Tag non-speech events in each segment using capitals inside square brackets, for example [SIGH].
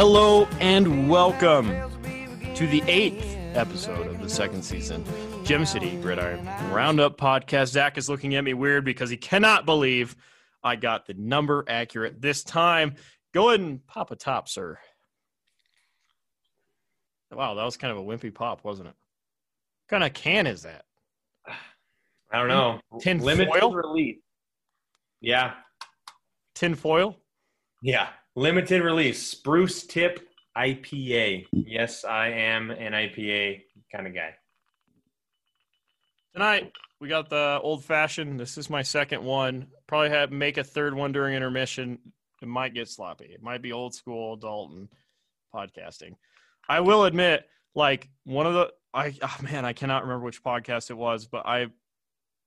Hello and welcome to the eighth episode of the second season, Gem City Gridiron Roundup podcast. Zach is looking at me weird because he cannot believe I got the number accurate this time. Go ahead and pop a top, sir. Wow, that was kind of a wimpy pop, wasn't it? What kind of can is that? I don't know. Tin Limited foil? release. Yeah, Tin foil? yeah. Limited release. Spruce Tip IPA. Yes, I am an IPA kind of guy. Tonight we got the old fashioned. This is my second one. Probably have make a third one during intermission. It might get sloppy. It might be old school Dalton podcasting. I will admit, like one of the I oh man, I cannot remember which podcast it was, but I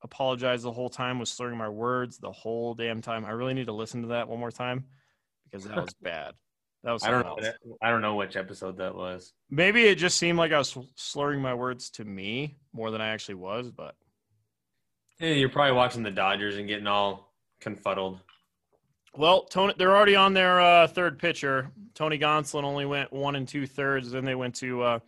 apologized the whole time, was slurring my words the whole damn time. I really need to listen to that one more time because that was bad. That was I don't know. something. I don't know which episode that was. Maybe it just seemed like I was slurring my words to me more than I actually was, but Yeah, you're probably watching the Dodgers and getting all confuddled. Well, Tony, they're already on their uh, third pitcher. Tony Gonsolin only went one and two thirds. Then they went to uh,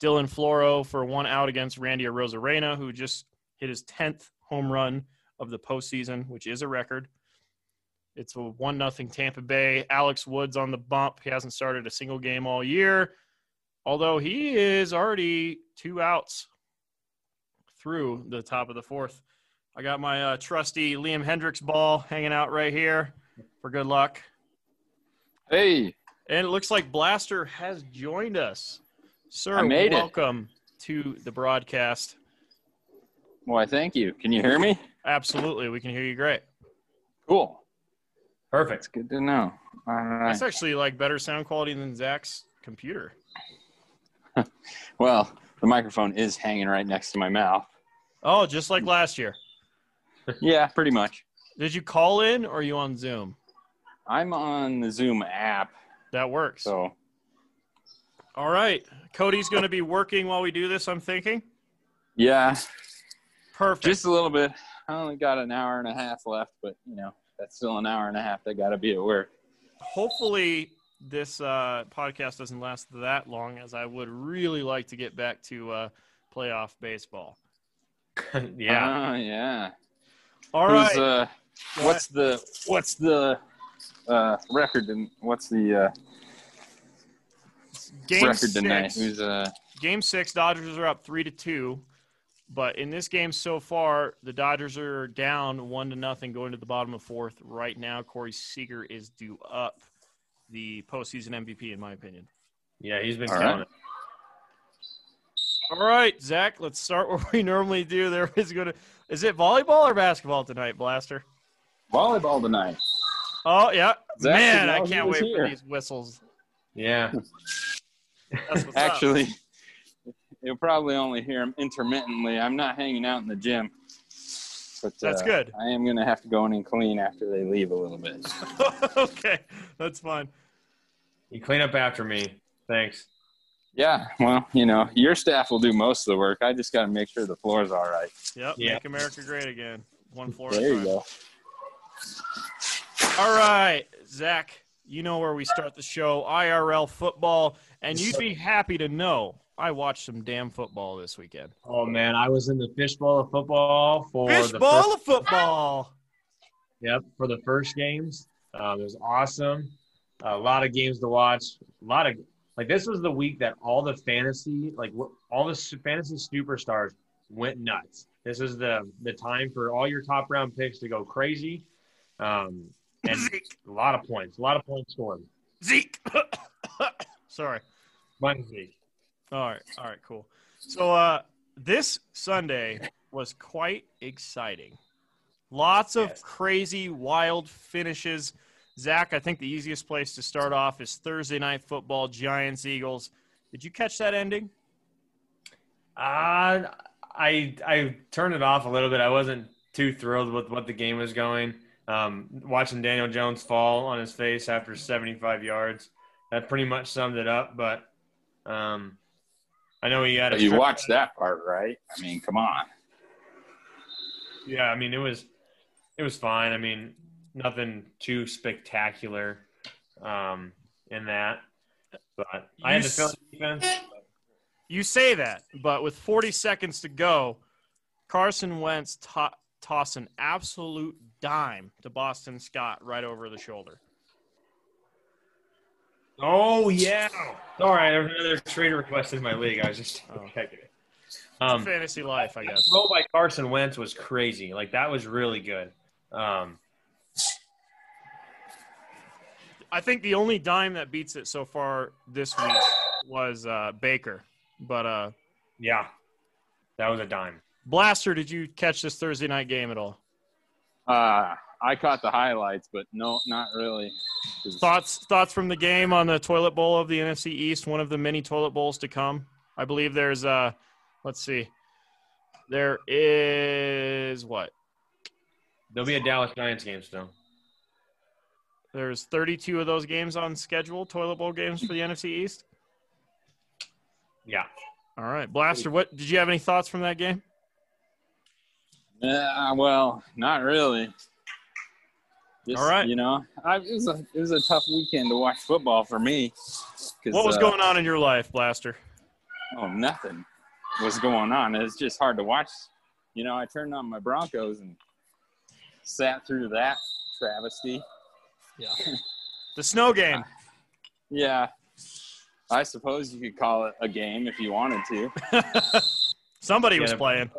Dylan Floro for one out against Randy Arozarena, who just hit his tenth home run of the postseason, which is a record. It's a one nothing Tampa Bay. Alex Woods on the bump. He hasn't started a single game all year, although he is already two outs through the top of the fourth. I got my uh, trusty Liam Hendriks ball hanging out right here for good luck. Hey, And it looks like Blaster has joined us. Sir, made it. welcome to the broadcast. why, thank you. Can you hear me? Absolutely. We can hear you great. Cool. Perfect. It's good to know. All right. That's actually like better sound quality than Zach's computer. [LAUGHS] Well, the microphone is hanging right next to my mouth. Oh, just like last year. Yeah, pretty much. Did you call in or are you on Zoom? I'm on the Zoom app, That works. so All right. Cody's going to be working while we do this, I'm thinking. yeah, Perfect. just a little bit. I only got an hour and a half left, but you know that's still an hour and a half that got to be at work. hopefully this uh, podcast doesn't last that long as i would really like to get back to uh, playoff baseball [LAUGHS] yeah. Ah, yeah. all right Who's, uh, what's the what's the uh, record and what's the uh, game record tonight? Who's uh? game six dodgers are up three to two but in this game so far the dodgers are down one to nothing going to the bottom of fourth right now corey seager is due up the postseason mvp in my opinion Yeah, he's been All killing right. it. all right zach let's start [LAUGHS] where we normally do there is going to is it volleyball or basketball tonight blaster volleyball tonight. Oh yeah, Zach man! I can't was wait for these whistles. Yeah. That's what's up. Actually, you'll probably only hear them intermittently. I'm not hanging out in the gym. But, That's uh, good. I am going to have to go in and clean after they leave a little bit. [LAUGHS] okay, that's fine. You clean up after me. Thanks. Yeah, well, you know, your staff will do most of the work. I just got to make sure the floor's all right. Yep, Yeah. make America great again. One floor. at a There you time. go. All right, Zach. You know where we start the show, IRL football, and you'd be happy to know I watched some damn football this weekend. Oh man, I was in the fishbowl of football for the Fishball first, of football. yep for the first games. Um, it was awesome. A lot of games to watch. A lot of like this was the week that all the fantasy like all the fantasy superstars went nuts. This is the the time for all your top round picks to go crazy. Um, and Zeke. a lot of points, a lot of points scored. Zeke. [COUGHS] Sorry. Mine's Zeke. All right. All right. Cool. So uh, this Sunday was quite exciting. Lots of Yes. crazy, wild finishes. Zach, I think the easiest place to start off is Thursday night football, Giants Eagles. Did you catch that ending? Uh, I I turned it off a little bit. I wasn't too thrilled with what the game was going. Um, watching Daniel Jones fall on his face after 75 yards, that pretty much summed it up. But um, I know he had a You watched that part, right? I mean, come on. Yeah, I mean it was it was fine. I mean nothing too spectacular um, in that. But I had You the Philly s- defense. You say that, but with 40 seconds to go, Carson Wentz to- tossed an absolute dime to Boston Scott right over the shoulder. Oh yeah. Sorry, there was another trade request in my league. I was just Oh. checking it. Um, fantasy life, I guess. throw by Carson Wentz was crazy. Like that was really good. Um, I think the only dime that beats it so far this week was uh, Baker. But uh, yeah, that was a dime. Blaster, did you catch this Thursday night game at all? Uh, I caught the highlights, but no, not really. Thoughts thoughts from the game on the toilet bowl of the NFC East, one of the many toilet bowls to come. I believe there's uh let's see. There is what? There'll be a Dallas Giants game still. There's 32 of those games on schedule, toilet bowl games for the NFC East. Yeah. All right, Blaster, what did you have any thoughts from that game? Yeah, well, not really. Just, All right. You know, I, it was a it was a tough weekend to watch football for me. What was uh, going on in your life, Blaster? Oh, nothing was going on. It's just hard to watch. You know, I turned on my Broncos and sat through that travesty. Yeah. [LAUGHS] the snow game. Yeah, I suppose you could call it a game if you wanted to. [LAUGHS] Somebody was playing.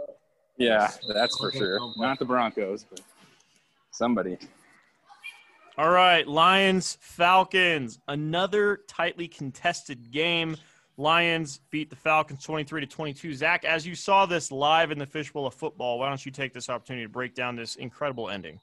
Yeah, that's for sure. Not the Broncos, but somebody. All right, Lions, Falcons, another tightly contested game. Lions beat the Falcons 23 to 22. Zach, as you saw this live in the fishbowl of football, why don't you take this opportunity to break down this incredible ending?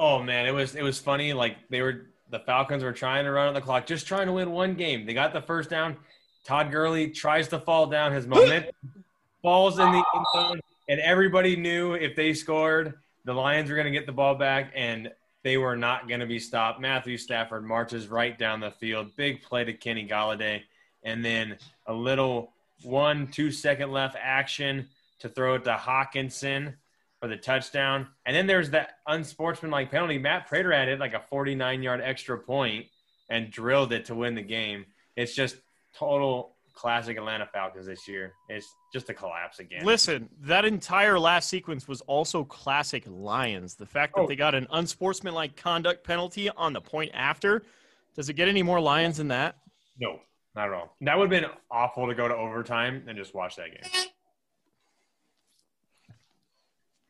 Oh man, it was it was funny. Like they were the Falcons were trying to run on the clock, just trying to win one game. They got the first down. Todd Gurley tries to fall down. His momentum [GASPS] falls in the end zone, and everybody knew if they scored, the Lions were going to get the ball back, and they were not going to be stopped. Matthew Stafford marches right down the field. Big play to Kenny Golladay, and then a little one two second left action to throw it to Hockenson for the touchdown. And then there's that unsportsmanlike penalty. Matt Prater added like a 49 yard extra point and drilled it to win the game. It's just total classic Atlanta Falcons this year. It's just a collapse again. Listen, that entire last sequence was also classic Lions. The fact that Oh. they got an unsportsmanlike conduct penalty on the point after. Does it get any more Lions than that? No, not at all. That would have been awful to go to overtime and just watch that game.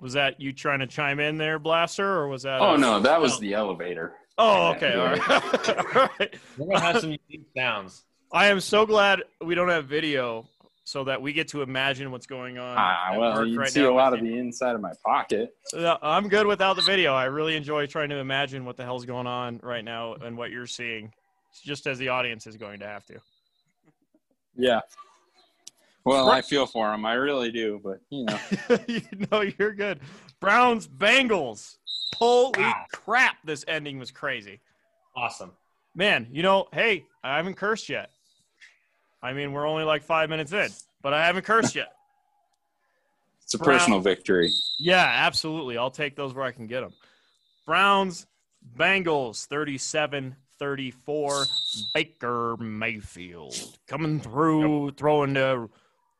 Was that you trying to chime in there, Blaster, or was that? Oh no, that was oh. the elevator. Oh, okay. All right. [LAUGHS] all right. We're going to have some unique sounds. I am so glad we don't have video so that we get to imagine what's going on. Ah, well, you right see now a lot of you. the inside of my pocket. I'm good without the video. I really enjoy trying to imagine what the hell's going on right now and what you're seeing, just as the audience is going to have to. Yeah. Well, I feel for him. I really do, but you know. [LAUGHS] you know, you're good. Browns, Bengals. Holy Wow. crap, this ending was crazy. Awesome. Man, you know, hey, I haven't cursed yet. I mean, we're only like five minutes in, but I haven't cursed yet. It's a Brown- personal victory. Yeah, absolutely. I'll take those where I can get them. Browns, Bengals, 37 34. Baker Mayfield coming through, throwing to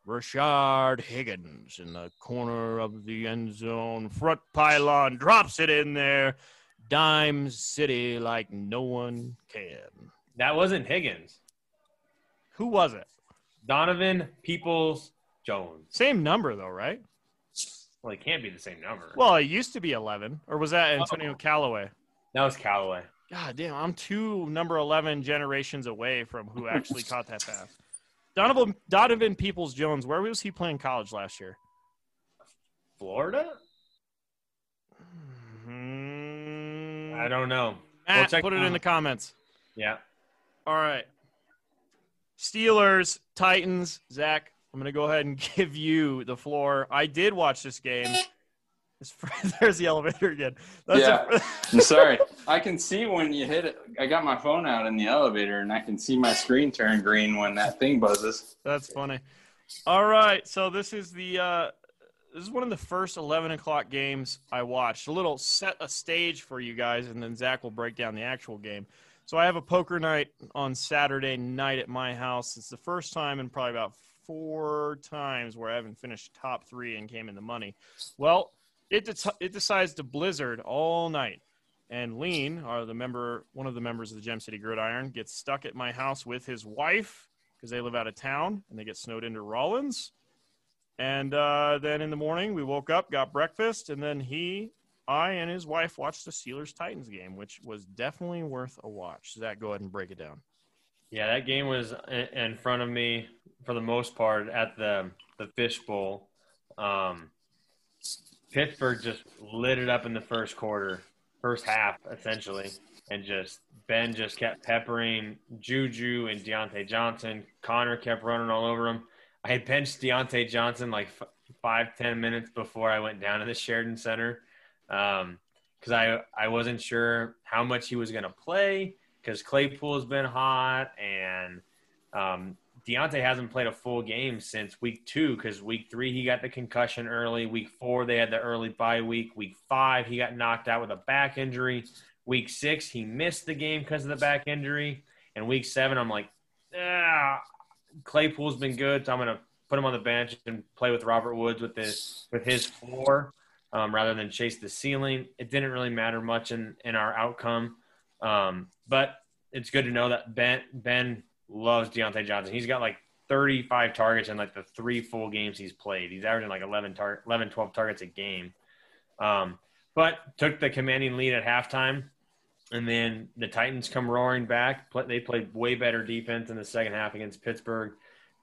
Rashard Higgins in the corner of the end zone. Front pylon drops it in there. Dime City like no one can. That wasn't Higgins. Who was it? Donovan Peoples Jones. Same number, though, right? Well, it can't be the same number. Well, it used to be 11. Or was that Antonio Oh. Callaway? that was Callaway. God damn, I'm two number 11 generations away from who actually caught that pass. Donovan, Donovan Peoples Jones, where was he playing college last year? Florida? Hmm. I don't know. We'll Matt, check put it it in the comments. Yeah. All right. Steelers, Titans. Zach, I'm going to go ahead and [LAUGHS] give you the floor. I did watch this game. [LAUGHS] There's the elevator again. That's Yeah. a- I'm [LAUGHS] sorry. I can see when you hit it. I got my phone out in the elevator, and I can see my screen turn green when that thing buzzes. That's funny. All right, so this is the uh, this is one of the first eleven o'clock games I watched. A little set a stage for you guys, and then Zach will break down the actual game. So I have a poker night on Saturday night at my house. It's the first time in probably about four times where I haven't finished top three and came in the money. Well, it de- it decides to blizzard all night, and Lean, or the member, one of the members of the Gem City Gridiron, gets stuck at my house with his wife because they live out of town and they get snowed into Rollins. And uh, then in the morning, we woke up, got breakfast, and then he I and his wife watched the Steelers Titans game, which was definitely worth a watch. Zach, go ahead and break it down. Yeah, that game was in front of me for the most part at the the Fishbowl. Um, Pittsburgh just lit it up in the first quarter, first half essentially, and just Ben just kept peppering Juju and Diontae Johnson. Connor kept running all over him. I had benched Diontae Johnson like f- five ten minutes before I went down to the Sheridan Center because um, I I wasn't sure how much he was going to play because Claypool has been hot and um, Diontae hasn't played a full game since week two because week three he got the concussion early. Week four they had the early bye week. Week five he got knocked out with a back injury. Week six he missed the game because of the back injury. And week seven I'm like, ah, Claypool's been good, so I'm gonna put him on the bench and play with Robert Woods with this with his floor um, rather than chase the ceiling. It didn't really matter much in, in our outcome. Um, but it's good to know that Ben Ben loves Diontae Johnson. He's got like 35 targets in like the three full games he's played. He's averaging like 11, tar- 11 12 targets a game. Um, but took the commanding lead at halftime. And then the Titans come roaring back. They played way better defense in the second half against Pittsburgh.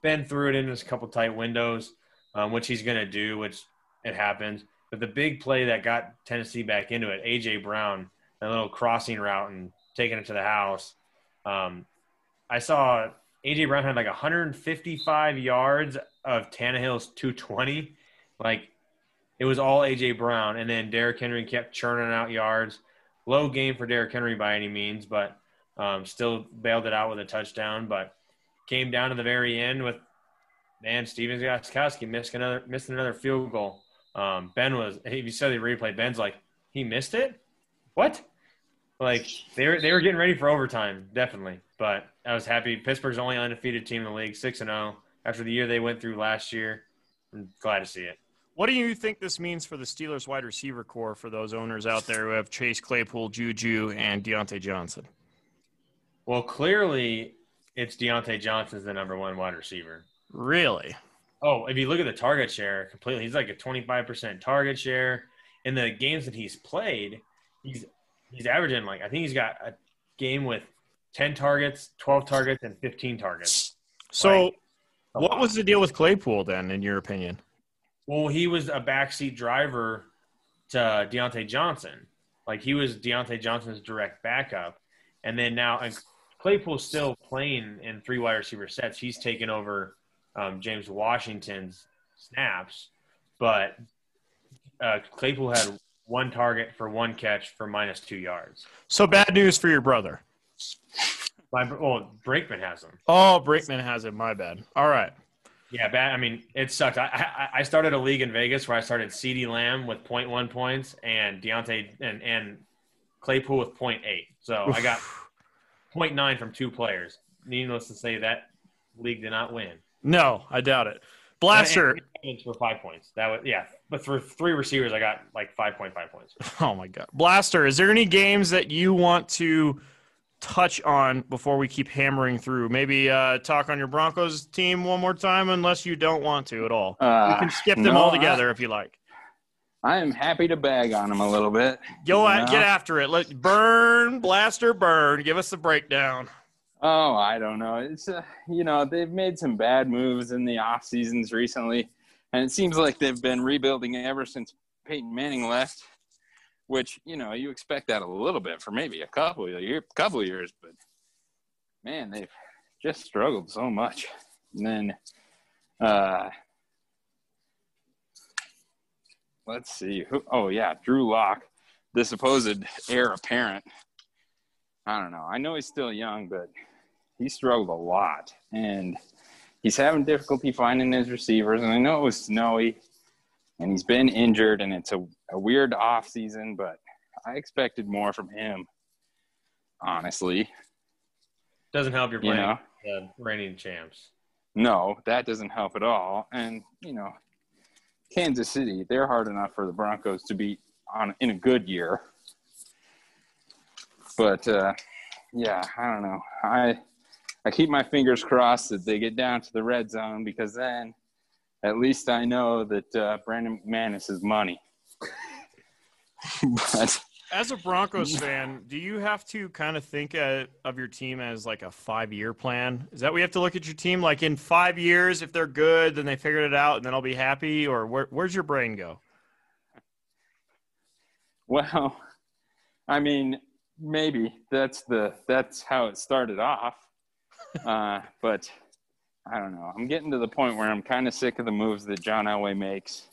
Ben threw it in a couple tight windows, um, which he's going to do, which it happens. But the big play that got Tennessee back into it, AJ Brown, a little crossing route and taking it to the house. Um, I saw AJ Brown had like 155 yards of Tannehill's 220. Like it was all AJ Brown, and then Derrick Henry kept churning out yards. Low game for Derrick Henry by any means, but um, still bailed it out with a touchdown. But came down to the very end with man Stephen Gostkowski missed another missed another field goal. Um, ben was, if you saw the replay, Ben's like, he missed it? What? Like they were, they were getting ready for overtime, definitely. But I was happy. Pittsburgh's only undefeated team in the league, six and zero. Oh. After the year they went through last year, I'm glad to see it. What do you think this means for the Steelers wide receiver core for those owners out there who have Chase Claypool, Juju, and Diontae Johnson? Well, clearly it's Diontae Johnson's the number one wide receiver. Really? Oh, if you look at the target share completely, he's like a 25% target share. In the games that he's played, he's he's averaging like I think he's got a game with 10 targets, 12 targets, and 15 targets. So, like, what was the deal with Claypool then, in your opinion? Well, he was a backseat driver to Diontae Johnson. Like he was Diontae Johnson's direct backup, and then now and Claypool's still playing in three wide receiver sets. He's taken over um, James Washington's snaps, but uh, Claypool had one target for one catch for minus two yards. So bad news for your brother. My well, Brakeman has him. Oh, Brakeman has him. My bad. All right. Yeah, bad. I mean, it sucked. I, I, I started a league in Vegas where I started CeeDee Lamb with 0.1 points and Diontae and and Claypool with 0.8. So I got 0.9 from two players. Needless to say, that league did not win. No, I doubt it. Blaster for five points. That was yeah, but for three receivers, I got like five point five points. [LAUGHS] Oh my god, Blaster! Is there any games that you want to touch on before we keep hammering through? Maybe uh, talk on your Broncos team one more time, unless you don't want to at all. Uh, you can skip them no, all together I, if you like. I am happy to bag on them a little bit. Go at, get after it. Let burn, Blaster, burn. Give us the breakdown. Oh, I don't know. It's uh, you know they've made some bad moves in the off seasons recently, and it seems like they've been rebuilding ever since Peyton Manning left. Which you know you expect that a little bit for maybe a couple of year, couple of years, but man, they've just struggled so much. And then, uh, let's see. Who, oh yeah, Drew Lock, the supposed heir apparent. I don't know. I know he's still young, but he struggled a lot and he's having difficulty finding his receivers. And I know it was snowy and he's been injured and it's a, a weird off season, but I expected more from him, honestly. Doesn't help you're You playing know, the reigning champs. no, that doesn't help at all. And you know, Kansas City, they're hard enough for the Broncos to beat on in a good year. But uh, yeah, I don't know. I I keep my fingers crossed that they get down to the red zone because then at least I know that uh, Brandon McManus is money. [LAUGHS] but As a Broncos fan, do you have to kind of think of your team as like a five-year plan? Is that we have to look at your team like in five years? If they're good, then they figured it out, and then I'll be happy. Or where, where's your brain go? Well, I mean, maybe that's the that's how it started off. [LAUGHS] Uh, but I don't know. I'm getting to the point where I'm kind of sick of the moves that John Elway makes.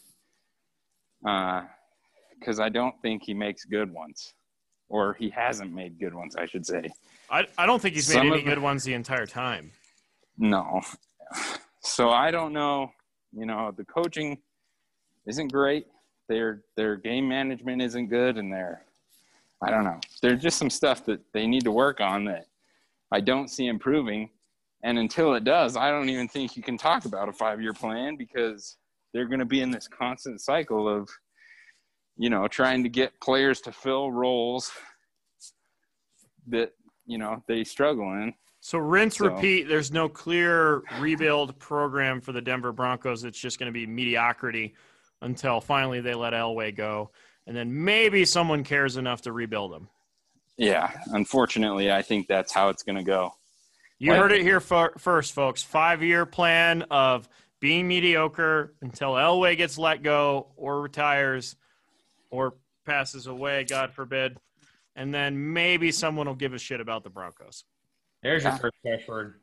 Because I don't think he makes good ones, or he hasn't made good ones, I should say. I, I don't think he's made Some any of the- good ones the entire time. No. So I don't know. You know, the coaching isn't great. Their their game management isn't good, and their I don't know. There's just some stuff that they need to work on that I don't see improving. And until it does, I don't even think you can talk about a five year plan because they're going to be in this constant cycle of, you know, trying to get players to fill roles that you know they struggle in. So rinse, So- repeat. There's no clear rebuild program for the Denver Broncos. It's just going to be mediocrity until finally they let Elway go, and then maybe someone cares enough to rebuild them. Yeah, unfortunately, I think that's how it's going to go. You Right. heard it here fir- first, folks. Five-year plan of being mediocre until Elway gets let go or retires or passes away, God forbid, and then maybe someone will give a shit about the Broncos. There's your first fresh word.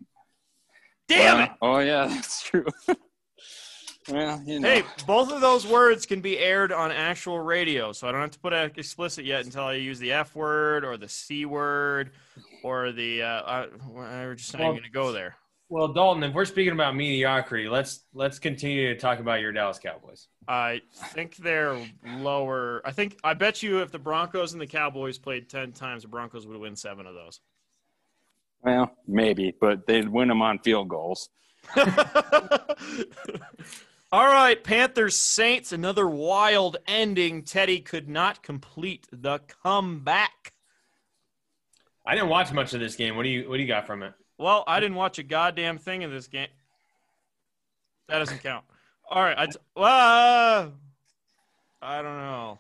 Damn Well, it! Oh yeah, [LAUGHS] that's true. [LAUGHS] well, you know. Hey, both of those words can be aired on actual radio, so I don't have to put it explicit yet until I use the F word or the C word or the. Uh, uh, we're just not Well- even going to go there. Well, Dalton, if we're speaking about mediocrity, let's let's continue to talk about your Dallas Cowboys. I think they're lower. I think I bet you if the Broncos and the Cowboys played ten times, the Broncos would win seven of those. Well, maybe, but they'd win them on field goals. [LAUGHS] All right, Panthers Saints, another wild ending. Teddy could not complete the comeback. I didn't watch much of this game. What do you what do you got from it? Well, I didn't watch a goddamn thing in this game. That doesn't count. All right, I t- well, I don't know.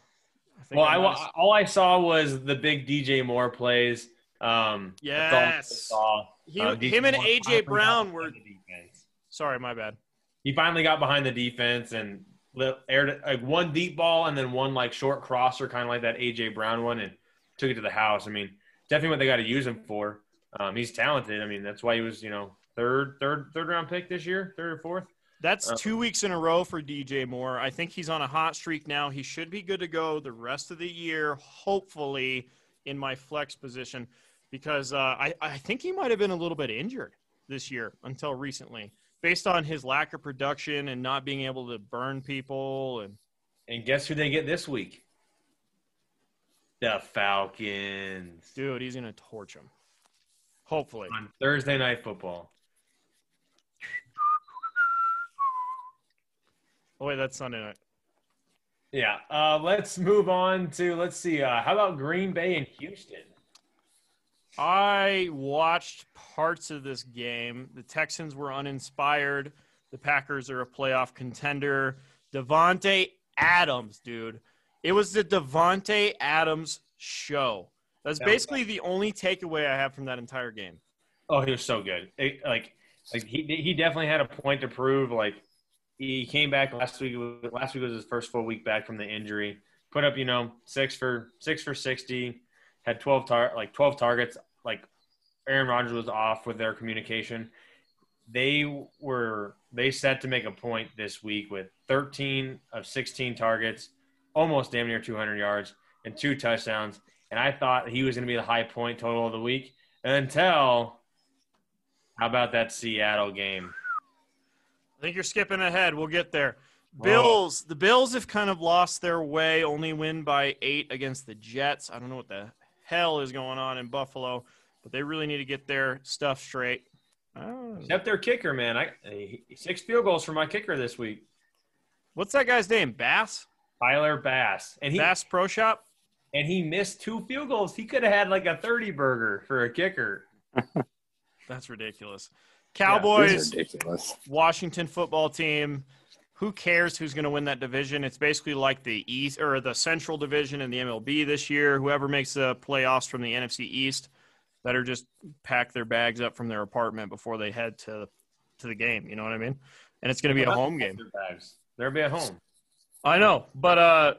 I think Well, I I, might wa- have- all I saw was the big DJ Moore plays. Um, that's all I Yes. saw. He- Uh, DJ him and AJ Brown were- sorry, my bad. He finally got behind the defense and aired like one deep ball and then one like short crosser, kind of like that AJ Brown one, and took it to the house. I mean, definitely what they got to use him for. Um, he's talented. I mean, that's why he was, you know, third, third, third round pick this year, third or fourth. That's Uh, two weeks in a row for DJ Moore. I think he's on a hot streak now. He should be good to go the rest of the year, hopefully, in my flex position, because uh, I, I think he might have been a little bit injured this year until recently, based on his lack of production and not being able to burn people. And And guess who they get this week? The Falcons dude, he's gonna torch him. Hopefully, on Thursday night football. oh wait, that's Sunday night. Yeah. Uh, let's move on to let's see. Uh, how about Green Bay and Houston? I watched parts of this game. The Texans were uninspired. The Packers are a playoff contender. Davante Adams, dude. It was the Davante Adams show. That's basically the only takeaway I have from that entire game. Oh, he was so good. It- like, like he he definitely had a point to prove. Like, he came back last week. Last week was his first full week back from the injury. Put up, you know, six for six for sixty. Had twelve tar like twelve targets. Like, Aaron Rodgers was off with their communication. They were they set to make a point this week with thirteen of sixteen targets, almost damn near two hundred yards and two touchdowns. And I thought he was going to be the high point total of the week until how about that Seattle game? I think you're skipping ahead. We'll get there. Bills. The Bills have kind of lost their way. Only win by eight against the Jets. I don't know what the hell is going on in Buffalo. but they really need to get their stuff straight. Oh. Except their kicker, man. I six field goals for my kicker this week. What's that guy's name? Bass. Tyler Bass, and he Bass Pro Shop. and he missed two field goals. He could have had like a thirty burger for a kicker. [LAUGHS] That's ridiculous. Cowboys, is ridiculous. Washington football team. Who cares who's going to win that division? It's basically like the East or the Central Division in the MLB this year. Whoever makes the playoffs from the NFC East better just pack their bags up from their apartment before they head to to the game. You know what I mean? And it's going to be a home game. Bags. They'll be at home. I know, but uh,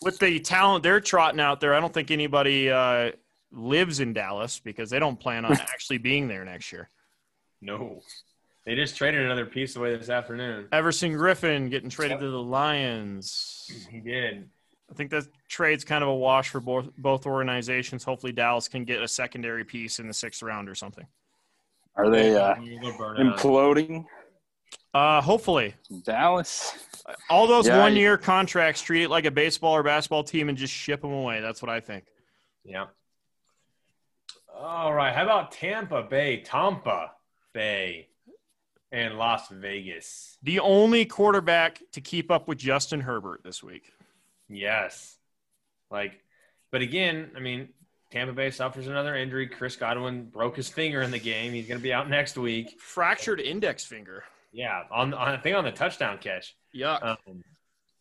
with the talent they're trotting out there, I don't think anybody uh, lives in Dallas because they don't plan on [LAUGHS] actually being there next year. No, they just traded another piece away this afternoon. Everson Griffen getting traded to the Lions. He did. I think that trade's kind of a wash for both both organizations. Hopefully, Dallas can get a secondary piece in the sixth round or something. Are they uh, They'll burn out. imploding? Uh, hopefully, Dallas. all those Yeah, one you- year contracts treat it like a baseball or basketball team and just ship them away. That's what I think. Yeah. All right. How about Tampa Bay, Tampa Bay, and Las Vegas? The only quarterback to keep up with Justin Herbert this week. Yes. Like, but again, I mean, Tampa Bay suffers another injury. Chris Godwin broke his finger in the game. He's going to be out next week. Fractured index finger. Yeah, on, on I think on the touchdown catch. Yeah. Um,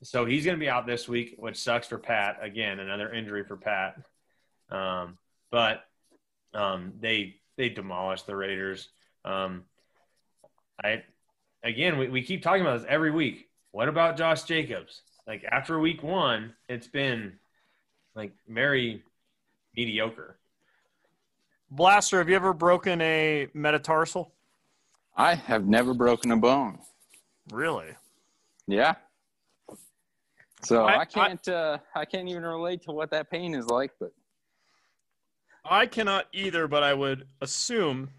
so he's going to be out this week, which sucks for Pat. Again, another injury for Pat. Um, but um, they they demolished the Raiders. Um, I again, we, we keep talking about this every week. What about Josh Jacobs? Like after week one, it's been like very mediocre. Blaster, have you ever broken a metatarsal? I have never broken a bone. Really? Yeah. So I- I, can't. uh, I can't even relate to what that pain is like. But I cannot either, but I would assume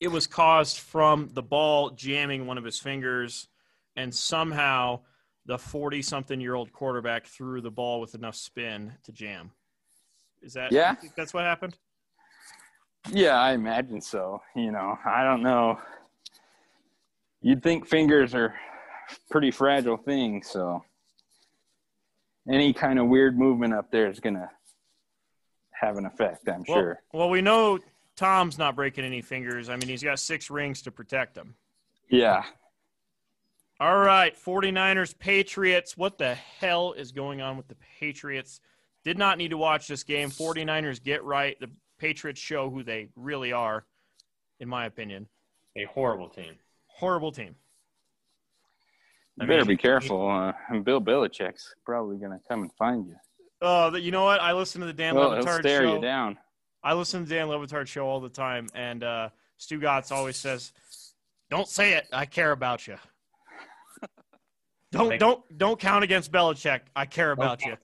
it was caused from the ball jamming one of his fingers, and somehow the 40 something year old quarterback threw the ball with enough spin to jam. Is that, Yeah. that's what happened? yeah, I imagine so. You know, I don't know. You'd think fingers are pretty fragile things, so any kind of weird movement up there is gonna have an effect. I'm Well, sure. well, we know Tom's not breaking any fingers. I mean, he's got six rings to protect him. Yeah. All right, 49ers, Patriots. What the hell is going on with the Patriots? Did not need to watch this game. 49ers get right. The Patriots show who they really are, in my opinion. A horrible team. Horrible team. You I better mean- be careful. Uh, Bill Belichick's probably gonna come and find you. Oh, you know what? I listen to the Dan Well, he'll stare show. you down. I listen to Dan Le Batard show all the time, and uh, Stugotz always says, "Don't say it. I care about you. [LAUGHS] Don't don't don't count against Belichick. I care about you."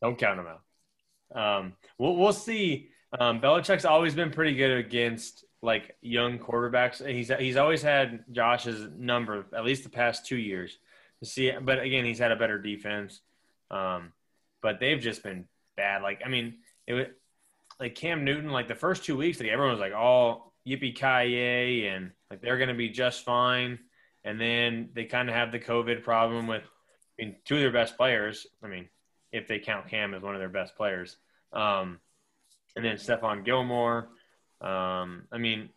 Don't count him out. Um, we'll we'll see. Um, Belichick's always been pretty good against like young quarterbacks. He's he's always had Josh's number at least the past two years to see. But again, he's had a better defense. Um, but they've just been bad. Like I mean, it was like Cam Newton. Like the first two weeks, like everyone was like, "Oh, yippee ki yay!" and like they're going to be just fine. And then they kind of have the COVID problem with, I mean, two of their best players. I mean, if they count Cam as one of their best players. Um, and then Stephon Gilmore. Um, I mean,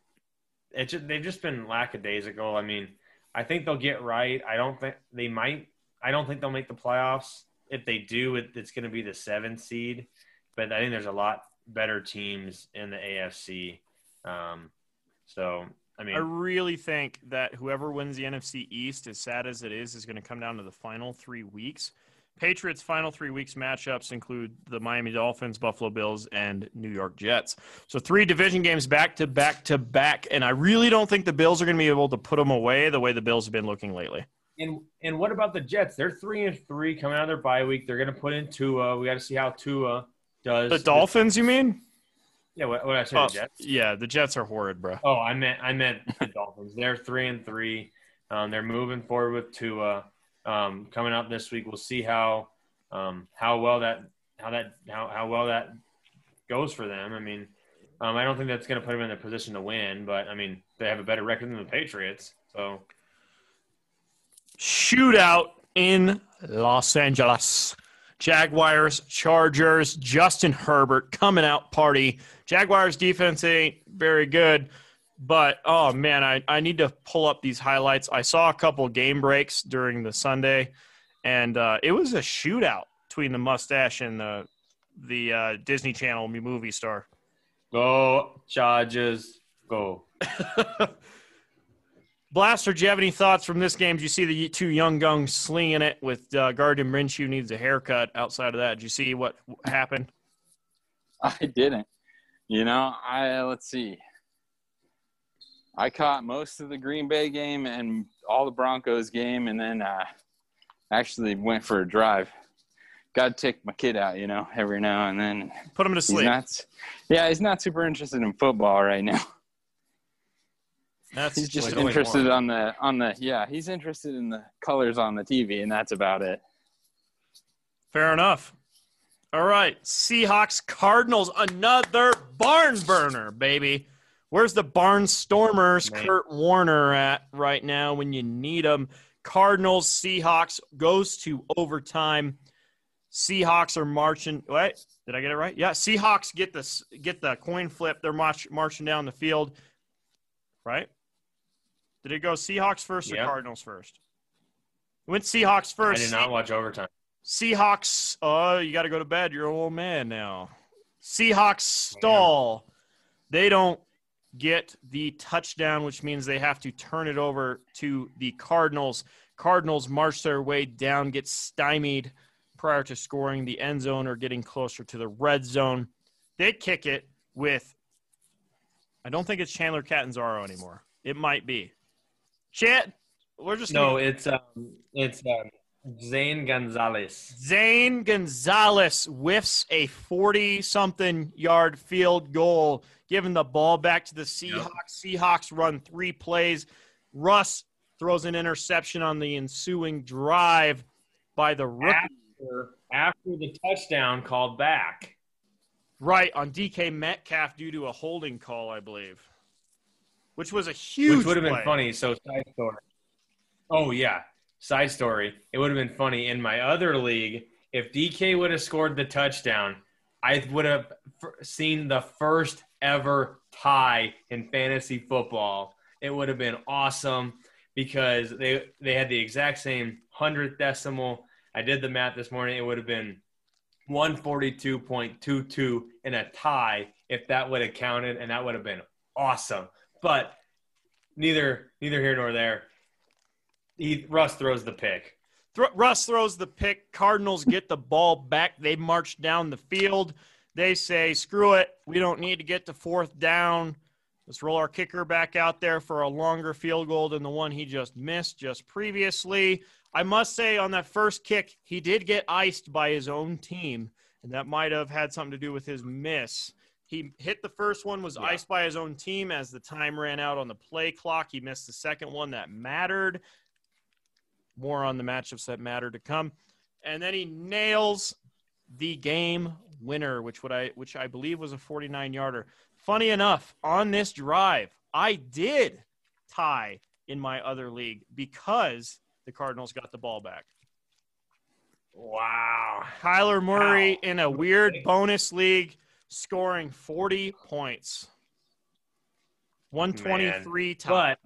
it just, they've just been lackadaisical. I mean, I think they'll get right. I don't think they might. I don't think they'll make the playoffs. If they do, it, it's going to be the seventh seed. But I think there's a lot better teams in the AFC. Um, so I mean, I really think that whoever wins the NFC East, as sad as it is, is going to come down to the final three weeks. Patriots' final three weeks matchups include the Miami Dolphins, Buffalo Bills, and New York Jets. So three division games back to back to back, and I really don't think the Bills are going to be able to put them away the way the Bills have been looking lately. And and what about the Jets? They're three and three coming out of their bye week. They're going to put in Tua. We got to see how Tua does. The Dolphins, you mean? Yeah, what, what I say? Oh, the Jets. yeah, the Jets are horrid, bro. Oh, I meant I meant the Dolphins. They're three and three. Um, they're moving forward with Tua. Um, coming up this week, we'll see how um, how well that how that how, how well that goes for them. I mean, Um, I don't think that's going to put them in a position to win, but I mean, they have a better record than the Patriots. So Shootout in Los Angeles. Jaguars, Chargers, Justin Herbert coming out party. Jaguars defense ain't very good, but oh man, I, I need to pull up these highlights. I saw a couple game breaks during the Sunday, and uh, it was a shootout between the mustache and the the uh, Disney Channel movie star. go Chargers, go. [LAUGHS] Blaster, do you have any thoughts from this game? Do you see the two young guns slinging it with uh, Gardner Minshew needs a haircut? Outside of that, did you see what happened? [LAUGHS] I didn't. You know, I let's see. I caught most of the Green Bay game and all the Broncos game, and then uh, actually went for a drive. Got to take my kid out, you know, every now and then. Put him to He's sleep. not. Yeah, he's not super interested in football right now. [LAUGHS] That's He's just Like, interested on the on the yeah. He's interested in the colors on the TV, and that's about it. fair enough. All right, Seahawks, Cardinals, another barn burner, baby. Where's the Barnstormers, Man. Kurt Warner at right now when you need them? Cardinals, Seahawks goes to overtime. Seahawks are marching. Wait, did I get it right? Yeah, Seahawks get the get the coin flip. They're march, marching down the field. Right? Did it go Seahawks first or Cardinals first? It went Seahawks first. I did not watch overtime. Seahawks. Oh, you got to go to bed. You're an old man now. Seahawks stall. They don't get the touchdown, which means they have to turn it over to the Cardinals. Cardinals march their way down, get stymied prior to scoring the end zone or getting closer to the red zone. They kick it with. I don't think it's Chandler Catanzaro anymore. It might be. Chat. We're just No, it's um, it's um, Zane Gonzalez. Zane Gonzalez whiffs a 40 something yard field goal, giving the ball back to the Seahawks. Seahawks run three plays. Russ throws an interception on the ensuing drive by the rookie. After, after the touchdown called back. Right, on DK Metcalf due to a holding call, I believe. Which was a huge which would have been funny. So side story. Oh yeah, side story. It would have been funny in my other league if DK would have scored the touchdown. I would have seen the first ever tie in fantasy football. It would have been awesome because they they had the exact same hundredth decimal. I did the math this morning. It would have been 142.22 in a tie if that would have counted, and that would have been awesome. But neither neither here nor there. He Russ throws the pick. Thro- Russ throws the pick. Cardinals get the ball back. They march down the field. They say, screw it. We don't need to get to fourth down. Let's roll our kicker back out there for a longer field goal than the one he just missed just previously. I must say, on that first kick, he did get iced by his own team, and that might have had something to do with his miss. He hit the first one, was Yeah. iced by his own team as the time ran out on the play clock. He missed the second one that mattered. More on the matchups that matter to come. And then he nails the game winner, which would I which I believe was a 49 yarder. Funny enough, on this drive, I did tie in my other league because the Cardinals got the ball back. Wow. Kyler Murray Wow. in a weird bonus league scoring 40 points. 123 top. But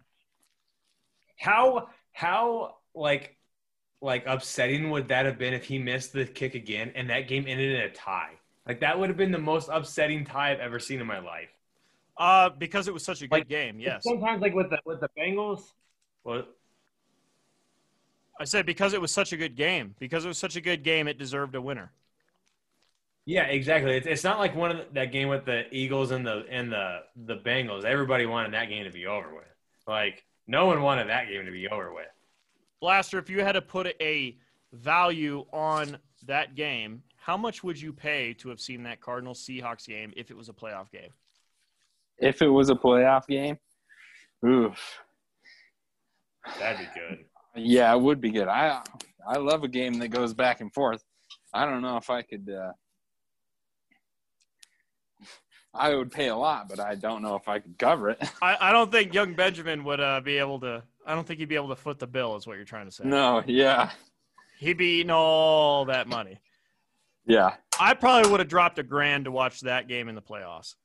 how how like like upsetting would that have been if he missed the kick again and that game ended in a tie? Like that would have been the most upsetting tie I've ever seen in my life. Uh, because it was such a good Like, game, yes. Sometimes like with the with the Bengals. Well, I said because it was such a good game. Because it was such a good game, it deserved a winner. Yeah, exactly. It's, it's not like one of the, that game with the Eagles and the and the the Bengals. Everybody wanted that game to be over with. Like no one wanted that game to be over with. Blaster, if you had to put a value on that game, how much would you pay to have seen that Cardinals Seahawks game if it was a playoff game? If it was a playoff game, oof. That'd be good. Yeah, it would be good. I I love a game that goes back and forth. I don't know if I could. Uh, I would pay a lot, but I don't know if I could cover it. [LAUGHS] I, I don't think young Benjamin would uh, be able to. I don't think he'd be able to foot the bill. Is what you're trying to say? No, yeah, He'd be eating all that money. yeah. I probably would have dropped a grand to watch that game in the playoffs.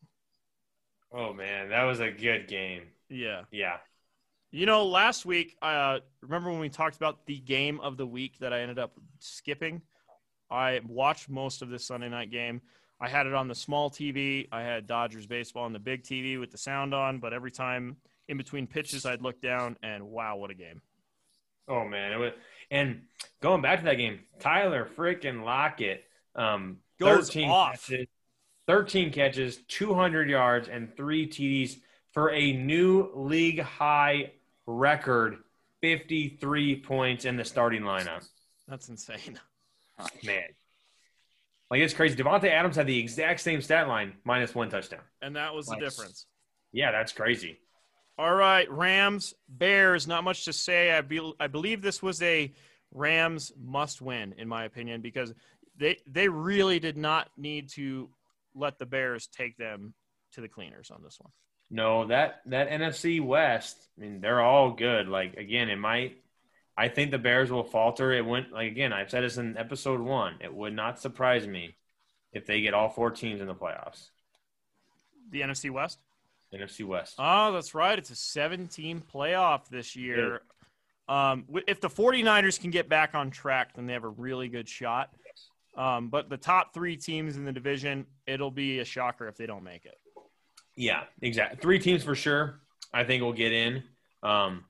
Oh man, that was a good game. Yeah. Yeah. You know, last week, uh, remember when we talked about the game of the week that I ended up skipping? I watched most of this Sunday night game. I had it on the small TV. I had Dodgers baseball on the big TV with the sound on, but every time in between pitches, I'd look down and wow, what a game. Oh man, it was. And going back to that game, Tyler freaking Lockett, um, Goes 13 off. catches, thirteen catches, two hundred yards, and three TDs for a new league high record, fifty-three points in the starting lineup. That's insane. Man, like it's crazy. Davante Adams had the exact same stat line, minus one touchdown. And that was the difference. Yeah, that's crazy. All right, Rams, Bears, not much to say. I, be, I believe this was a Rams must win, in my opinion, because they, they really did not need to let the Bears take them to the cleaners on this one. No, that that NFC West, I mean, they're all good. Like again, it might I think the Bears will falter. It went like again, I've said this in episode one. It would not surprise me if they get all four teams in the playoffs. The NFC West? NFC West. Oh, that's right. It's a 17 playoff this year. Um, if the 49ers can get back on track, then they have a really good shot. Um, but the top three teams in the division, it'll be a shocker if they don't make it. Yeah, exactly. Three teams for sure. I think will get in. Um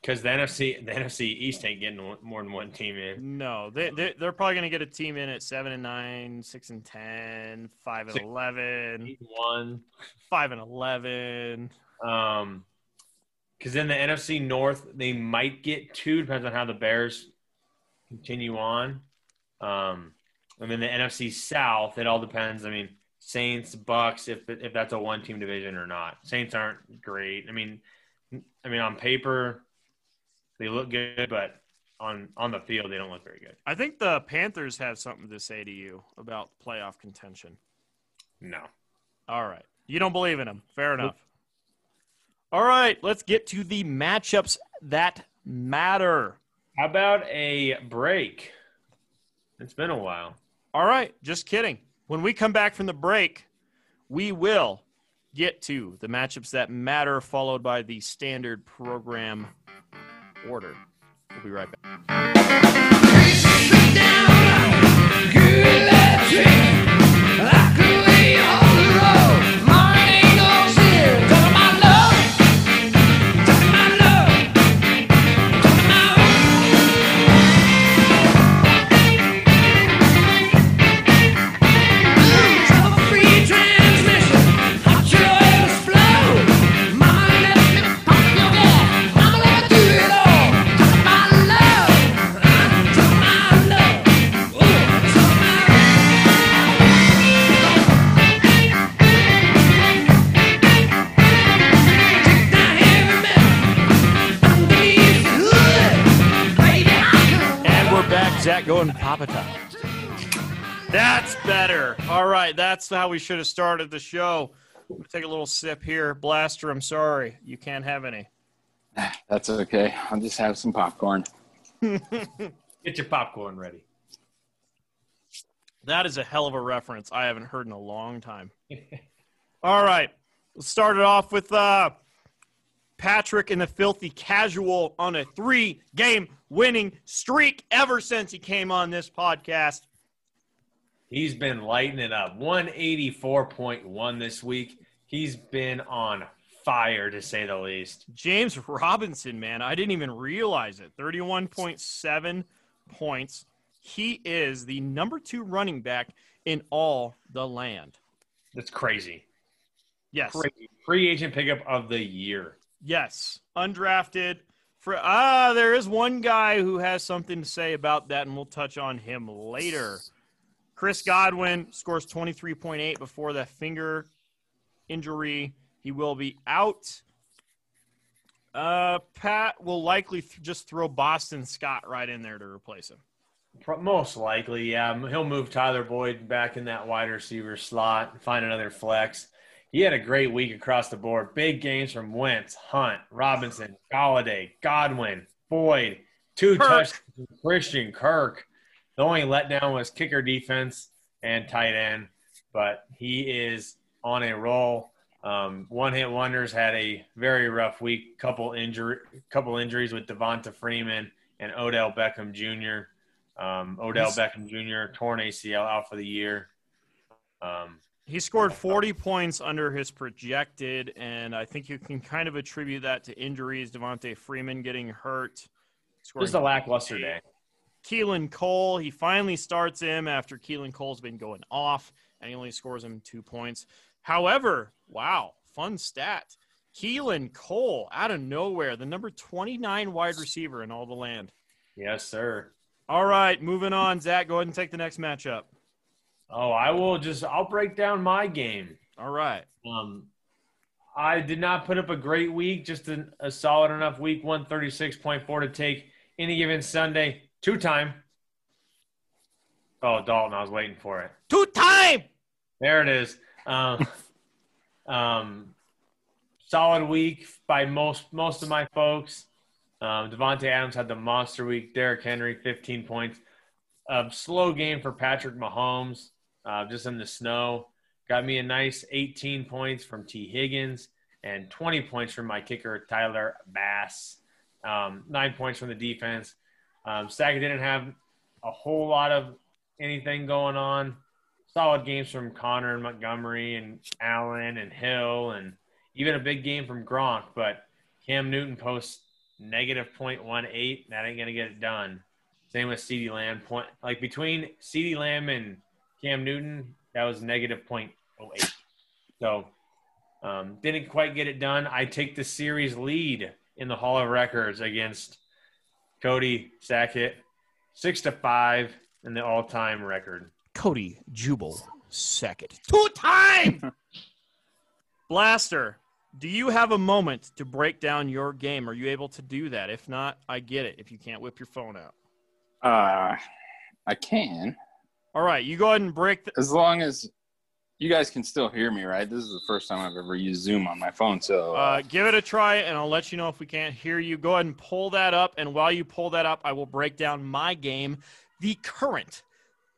because the NFC the NFC East ain't getting more than one team in. No, they, they they're probably going to get a team in at seven and nine, six and 10, 5 and six, 11. Eight, one. 5 and eleven. Um, because in the NFC North, they might get two. Depends on how the Bears continue on. Um, and then the NFC South, it all depends. I mean, Saints, Bucks, if if that's a one team division or not. Saints aren't great. I mean, I mean on paper, they look good, but on on the field, they don't look very good. I think the Panthers have something to say to you about playoff contention. No. All right. You don't believe in them. Fair enough. All right. Let's get to the matchups that matter. How about a break? It's been a while. All right. Just kidding. When we come back from the break, we will get to the matchups that matter, followed by the standard program order. We'll be right back. That's how we should have started the show. Take a little sip here. Blaster, I'm sorry. You can't have any. [SIGHS] That's okay. I'll just have some popcorn. [LAUGHS] Get your popcorn ready. That is a hell of a reference I haven't heard in a long time. [LAUGHS] All right. Let's start it off with uh, Patrick and the Filthy Casual on a three game winning streak ever since he came on this podcast. He's been lighting it up. 184.1 this week. He's been on fire to say the least. James Robinson, man, I didn't even realize it. 31.7 points. He is the number two running back in all the land. That's crazy. Yes. Crazy. Free agent pickup of the year. Yes, undrafted. For ah, there is one guy who has something to say about that, and we'll touch on him later. Chris Godwin scores 23.8 before the finger injury. He will be out. Uh, Pat will likely th- just throw Boston Scott right in there to replace him. Most likely, yeah. He'll move Tyler Boyd back in that wide receiver slot, find another flex. he had a great week across the board. Big games from Wentz, Hunt, Robinson, Golladay, Godwin, Boyd, two Kirk. touchdowns, Christian Kirk. The only letdown was kicker defense and tight end, but he is on a roll. Um, one hit wonders had a very rough week. Couple injury, couple injuries with Devonta Freeman and Odell Beckham Jr. Um, Odell He's- Beckham Jr. torn ACL out for the year. Um, He scored 40 points under his projected, and I think you can kind of attribute that to injuries. Devonta Freeman getting hurt. Just a lackluster day. Keelan Cole, he finally starts him after Keelan Cole's been going off, and he only scores him two points. However, wow, fun stat. Keelan Cole, out of nowhere, the number 29 wide receiver in all the land. Yes, sir. All right, moving on. Zach, go ahead and take the next matchup. Oh, I will just I'll break down my game. All right. Um, I did not put up a great week, just a, a solid enough week, one thirty six point four to take any given Sunday two time. Oh, Dalton, I was waiting for it. Two time. There it is. Um, [LAUGHS] um, solid week by most most of my folks. Um, Davante Adams had the monster week. Derrick Henry, 15 points. A slow game for Patrick Mahomes, uh, just in the snow. Got me a nice 18 points from Tee Higgins and 20 points from my kicker, Tyler Bass. Um, nine points from the defense. Um, Sackett didn't have a whole lot of anything going on solid games from Connor and Montgomery and Allen and Hill and even a big game from Gronk. But Cam Newton posts negative 0.18. That ain't gonna get it done. Same with CeeDee Lamb. Point like between CeeDee Lamb and Cam Newton, that was negative 0.08. So um, didn't quite get it done. I take the series lead in the Hall of Records against Cody Sackett, six to five in the all-time record. Cody Jubal second. Two time. [LAUGHS] Blaster, do you have a moment to break down your game? Are you able to do that? If not, I get it. If you can't whip your phone out. Uh, I can, All right, you go ahead and break the. as long as you guys can still hear me, right? This is the first time I've ever used Zoom on my phone, so uh, Uh, give it a try, and I'll let you know if we can't hear you. Go ahead and pull that up, and while you pull that up, I will break down my game. The current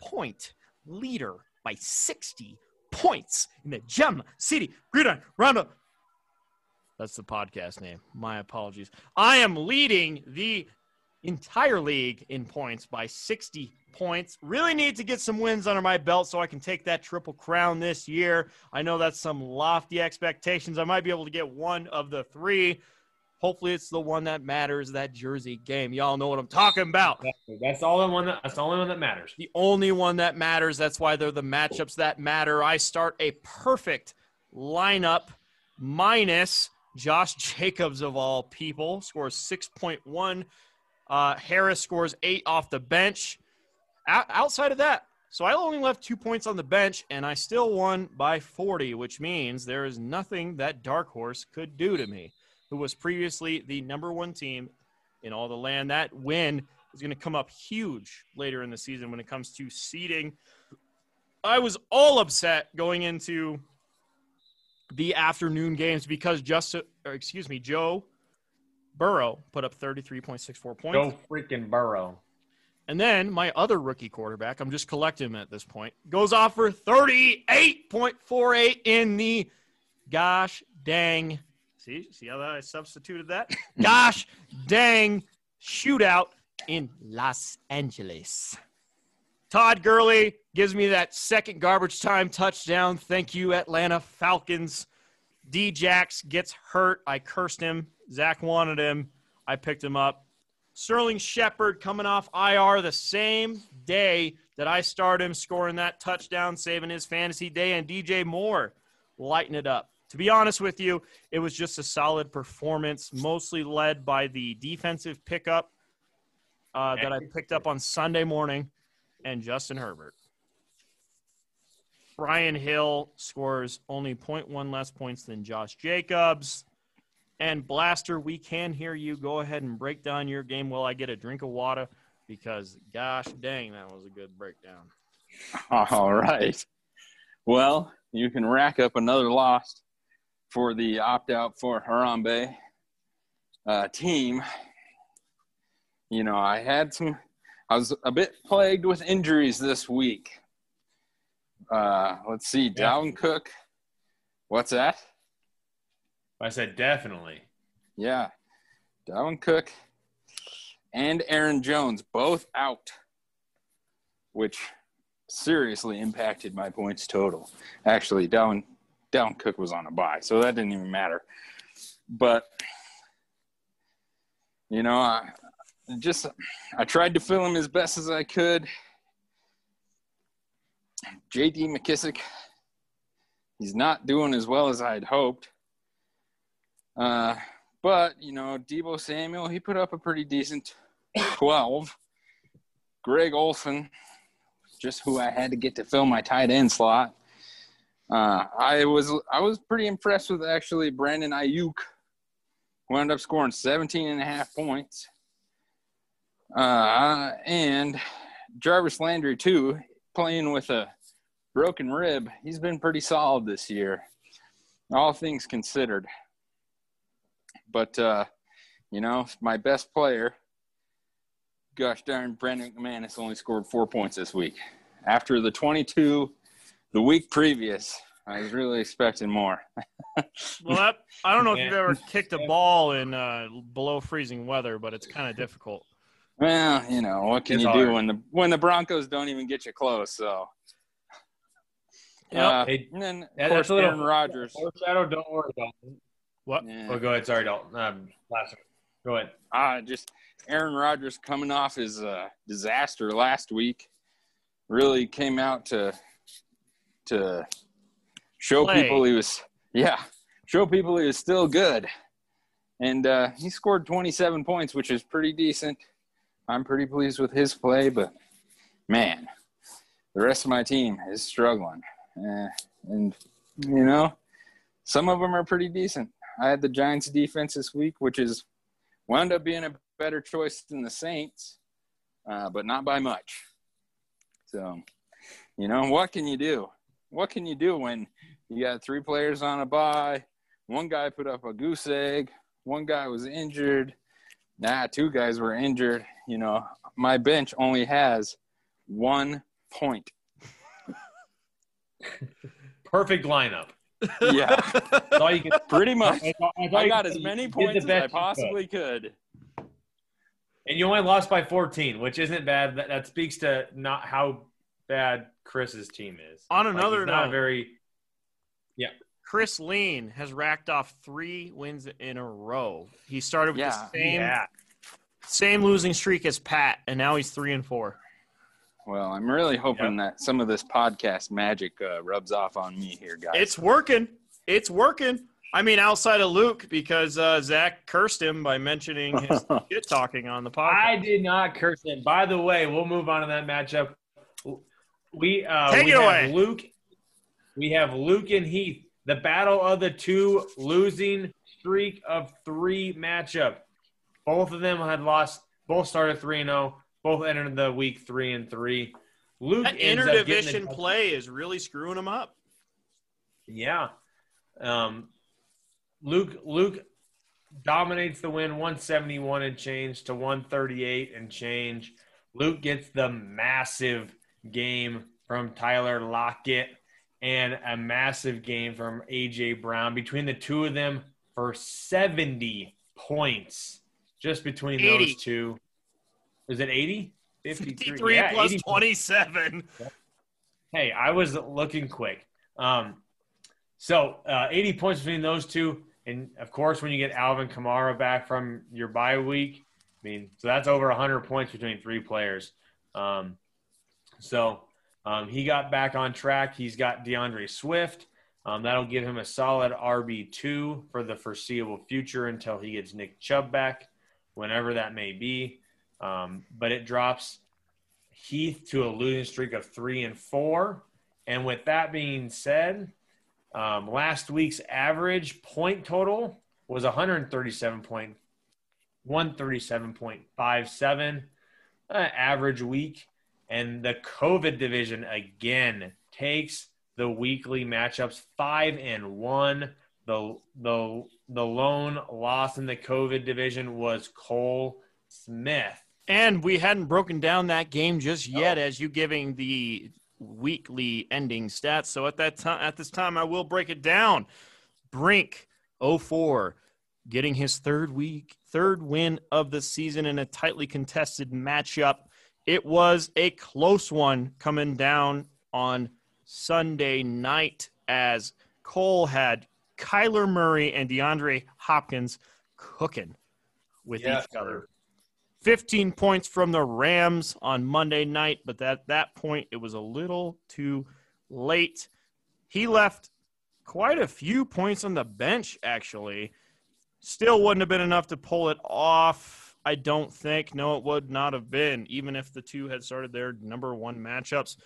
point leader by 60 points in the Gem City Gridiron Roundup. That's the podcast name. My apologies. I am leading the entire league in points by 60 points. Really need to get some wins under my belt so I can take that triple crown this year. I know that's some lofty expectations. I might be able to get one of the three. Hopefully, it's the one that matters, that Jersey game. Y'all know what I'm talking about. That's all the one. That, that's the only one that matters. The only one that matters. That's why they're the matchups that matter. I start a perfect lineup minus Josh Jacobs of all people. Scores 6.1. Uh, Harris scores eight off the bench. O- outside of that, so I only left two points on the bench, and I still won by 40, which means there is nothing that Dark Horse could do to me, who was previously the number one team in all the land. That win is going to come up huge later in the season when it comes to seeding. I was all upset going into the afternoon games because just, excuse me, Joe Burrow put up 33.64 points. Go freaking Burrow. And then my other rookie quarterback, I'm just collecting him at this point, goes off for 38.48 in the gosh dang. See, see how I substituted that? [LAUGHS] gosh dang shootout in Los Angeles. Todd Gurley gives me that second garbage time touchdown. Thank you, Atlanta Falcons. D Jax gets hurt. I cursed him. Zach wanted him. I picked him up. Sterling Shepard coming off IR the same day that I started him, scoring that touchdown, saving his fantasy day, and DJ Moore lighting it up. To be honest with you, it was just a solid performance, mostly led by the defensive pickup uh, that I picked up on Sunday morning and Justin Herbert. Brian Hill scores only 0.1 less points than Josh Jacobs. And Blaster, we can hear you. Go ahead and break down your game while I get a drink of water because, gosh dang, that was a good breakdown. [LAUGHS] All right. Well, you can rack up another loss for the opt out for Harambe uh, team. You know, I had some, I was a bit plagued with injuries this week. Uh, let's see, Dalvin Cook. What's that? I said definitely. Yeah. Dalvin Cook and Aaron Jones both out, which seriously impacted my points total. Actually, Dalvin, Dalvin Cook was on a bye, so that didn't even matter. But, you know, I just I tried to fill him as best as I could. JD McKissic, he's not doing as well as I had hoped. Uh, but, you know, Deebo Samuel, he put up a pretty decent 12. Greg Olsen, just who I had to get to fill my tight end slot. Uh, I was I was pretty impressed with actually Brandon Aiyuk, who ended up scoring 17 and a half points. Uh, and Jarvis Landry too, playing with a broken rib. He's been pretty solid this year, all things considered. But uh, you know, my best player, gosh darn, Brandon McManus only scored four points this week. After the 22 the week previous, I was really expecting more. [LAUGHS] well, that, I don't know if you've ever kicked a ball in uh, below freezing weather, but it's kind of difficult. Well, you know what can it's you hard. do when the when the Broncos don't even get you close? So, yeah. Uh, hey, and then of course Aaron Rodgers. Foreshadow. Don't worry about it. What? Yeah. Oh, go ahead. Sorry, Dalton. Um, last one. Go ahead. Uh, just Aaron Rodgers coming off his uh, disaster last week, really came out to to show Play. people he was yeah show people he was still good, and uh, he scored 27 points, which is pretty decent. I'm pretty pleased with his play, but man, the rest of my team is struggling. Uh, and, you know, some of them are pretty decent. I had the Giants defense this week, which is wound up being a better choice than the Saints, uh, but not by much. So, you know, what can you do? What can you do when you got three players on a bye? One guy put up a goose egg. One guy was injured. Nah, two guys were injured you know, my bench only has one point. [LAUGHS] Perfect lineup. Yeah. [LAUGHS] all you can, Pretty much. I, I, I got as many points as I possibly could. And you only lost by 14, which isn't bad. That, that speaks to not how bad Chris's team is. On another like note, not very. Yeah. Chris Lean has racked off three wins in a row. He started with yeah. the same yeah. Same losing streak as Pat, and now he's three and four. Well, I'm really hoping yep. that some of this podcast magic uh, rubs off on me here, guys. It's working. It's working. I mean, outside of Luke, because uh, Zach cursed him by mentioning his [LAUGHS] shit talking on the podcast. I did not curse him. By the way, we'll move on to that matchup. We uh, take we it away, Luke. We have Luke and Heath, the battle of the two losing streak of three matchup. Both of them had lost. Both started three and zero. Both entered the week three and three. Luke that interdivision play is really screwing them up. Yeah, um, Luke Luke dominates the win, one seventy one and change to one thirty eight and change. Luke gets the massive game from Tyler Lockett and a massive game from AJ Brown. Between the two of them for 70 points just between 80. those two. Is it 80? 53, 53 yeah, plus 27. Hey, I was looking quick. Um, so uh, 80 points between those two. And of course, when you get Alvin Kamara back from your bye week, I mean, so that's over 100 points between three players. Um, so um, he got back on track. He's got D'Andre Swift. Um, that'll give him a solid RB2 for the foreseeable future until he gets Nick Chubb back whenever that may be. Um, but it drops Heath to a losing streak of three and four. And with that being said, um, last week's average point total was 137 137.57 uh, average week. And the COVID division again takes the weekly matchups five and one. The the the lone loss in the COVID division was Cole Smith. And we hadn't broken down that game just yet, as you giving the weekly ending stats. So at that time, at this time, I will break it down. Brink 04 getting his third week, third win of the season in a tightly contested matchup. It was a close one coming down on Sunday night as Cole had Kyler Murray and DeAndre Hopkins cooking with each other. 15 points from the Rams on Monday night, but at that point it was a little too late. He left quite a few points on the bench, actually. Still wouldn't have been enough to pull it off. I don't think. No, it would not have been, even if the two had started their number one matchups.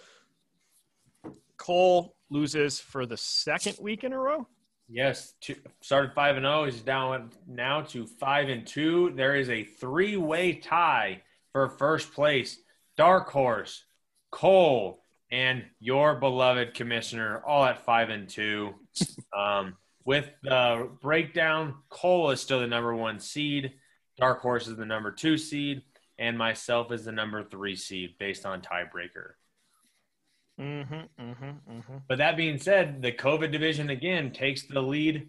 Cole loses for the second week in a row. Yes, two, started five and zero. Oh, he's down now to five and two. There is a three-way tie for first place. Dark Horse, Cole, and your beloved commissioner, all at five and two. Um, with the breakdown, Cole is still the number one seed. Dark Horse is the number two seed, and myself is the number three seed based on tiebreaker. Mm-hmm, mm-hmm, mm-hmm. But that being said, the COVID division again takes the lead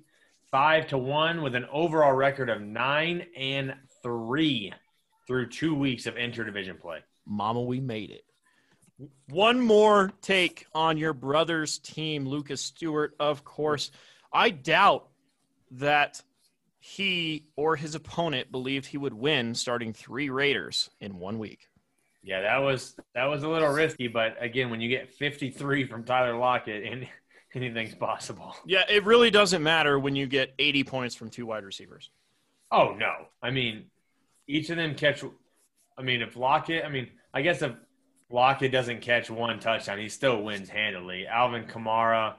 five to one with an overall record of nine and three through two weeks of interdivision play. Mama, we made it. One more take on your brother's team, Lucas Stewart. Of course, I doubt that he or his opponent believed he would win starting three Raiders in one week. Yeah, that was that was a little risky, but again, when you get 53 from Tyler Lockett, and [LAUGHS] anything's possible. Yeah, it really doesn't matter when you get 80 points from two wide receivers. Oh no, I mean, each of them catch. I mean, if Lockett, I mean, I guess if Lockett doesn't catch one touchdown, he still wins handily. Alvin Kamara,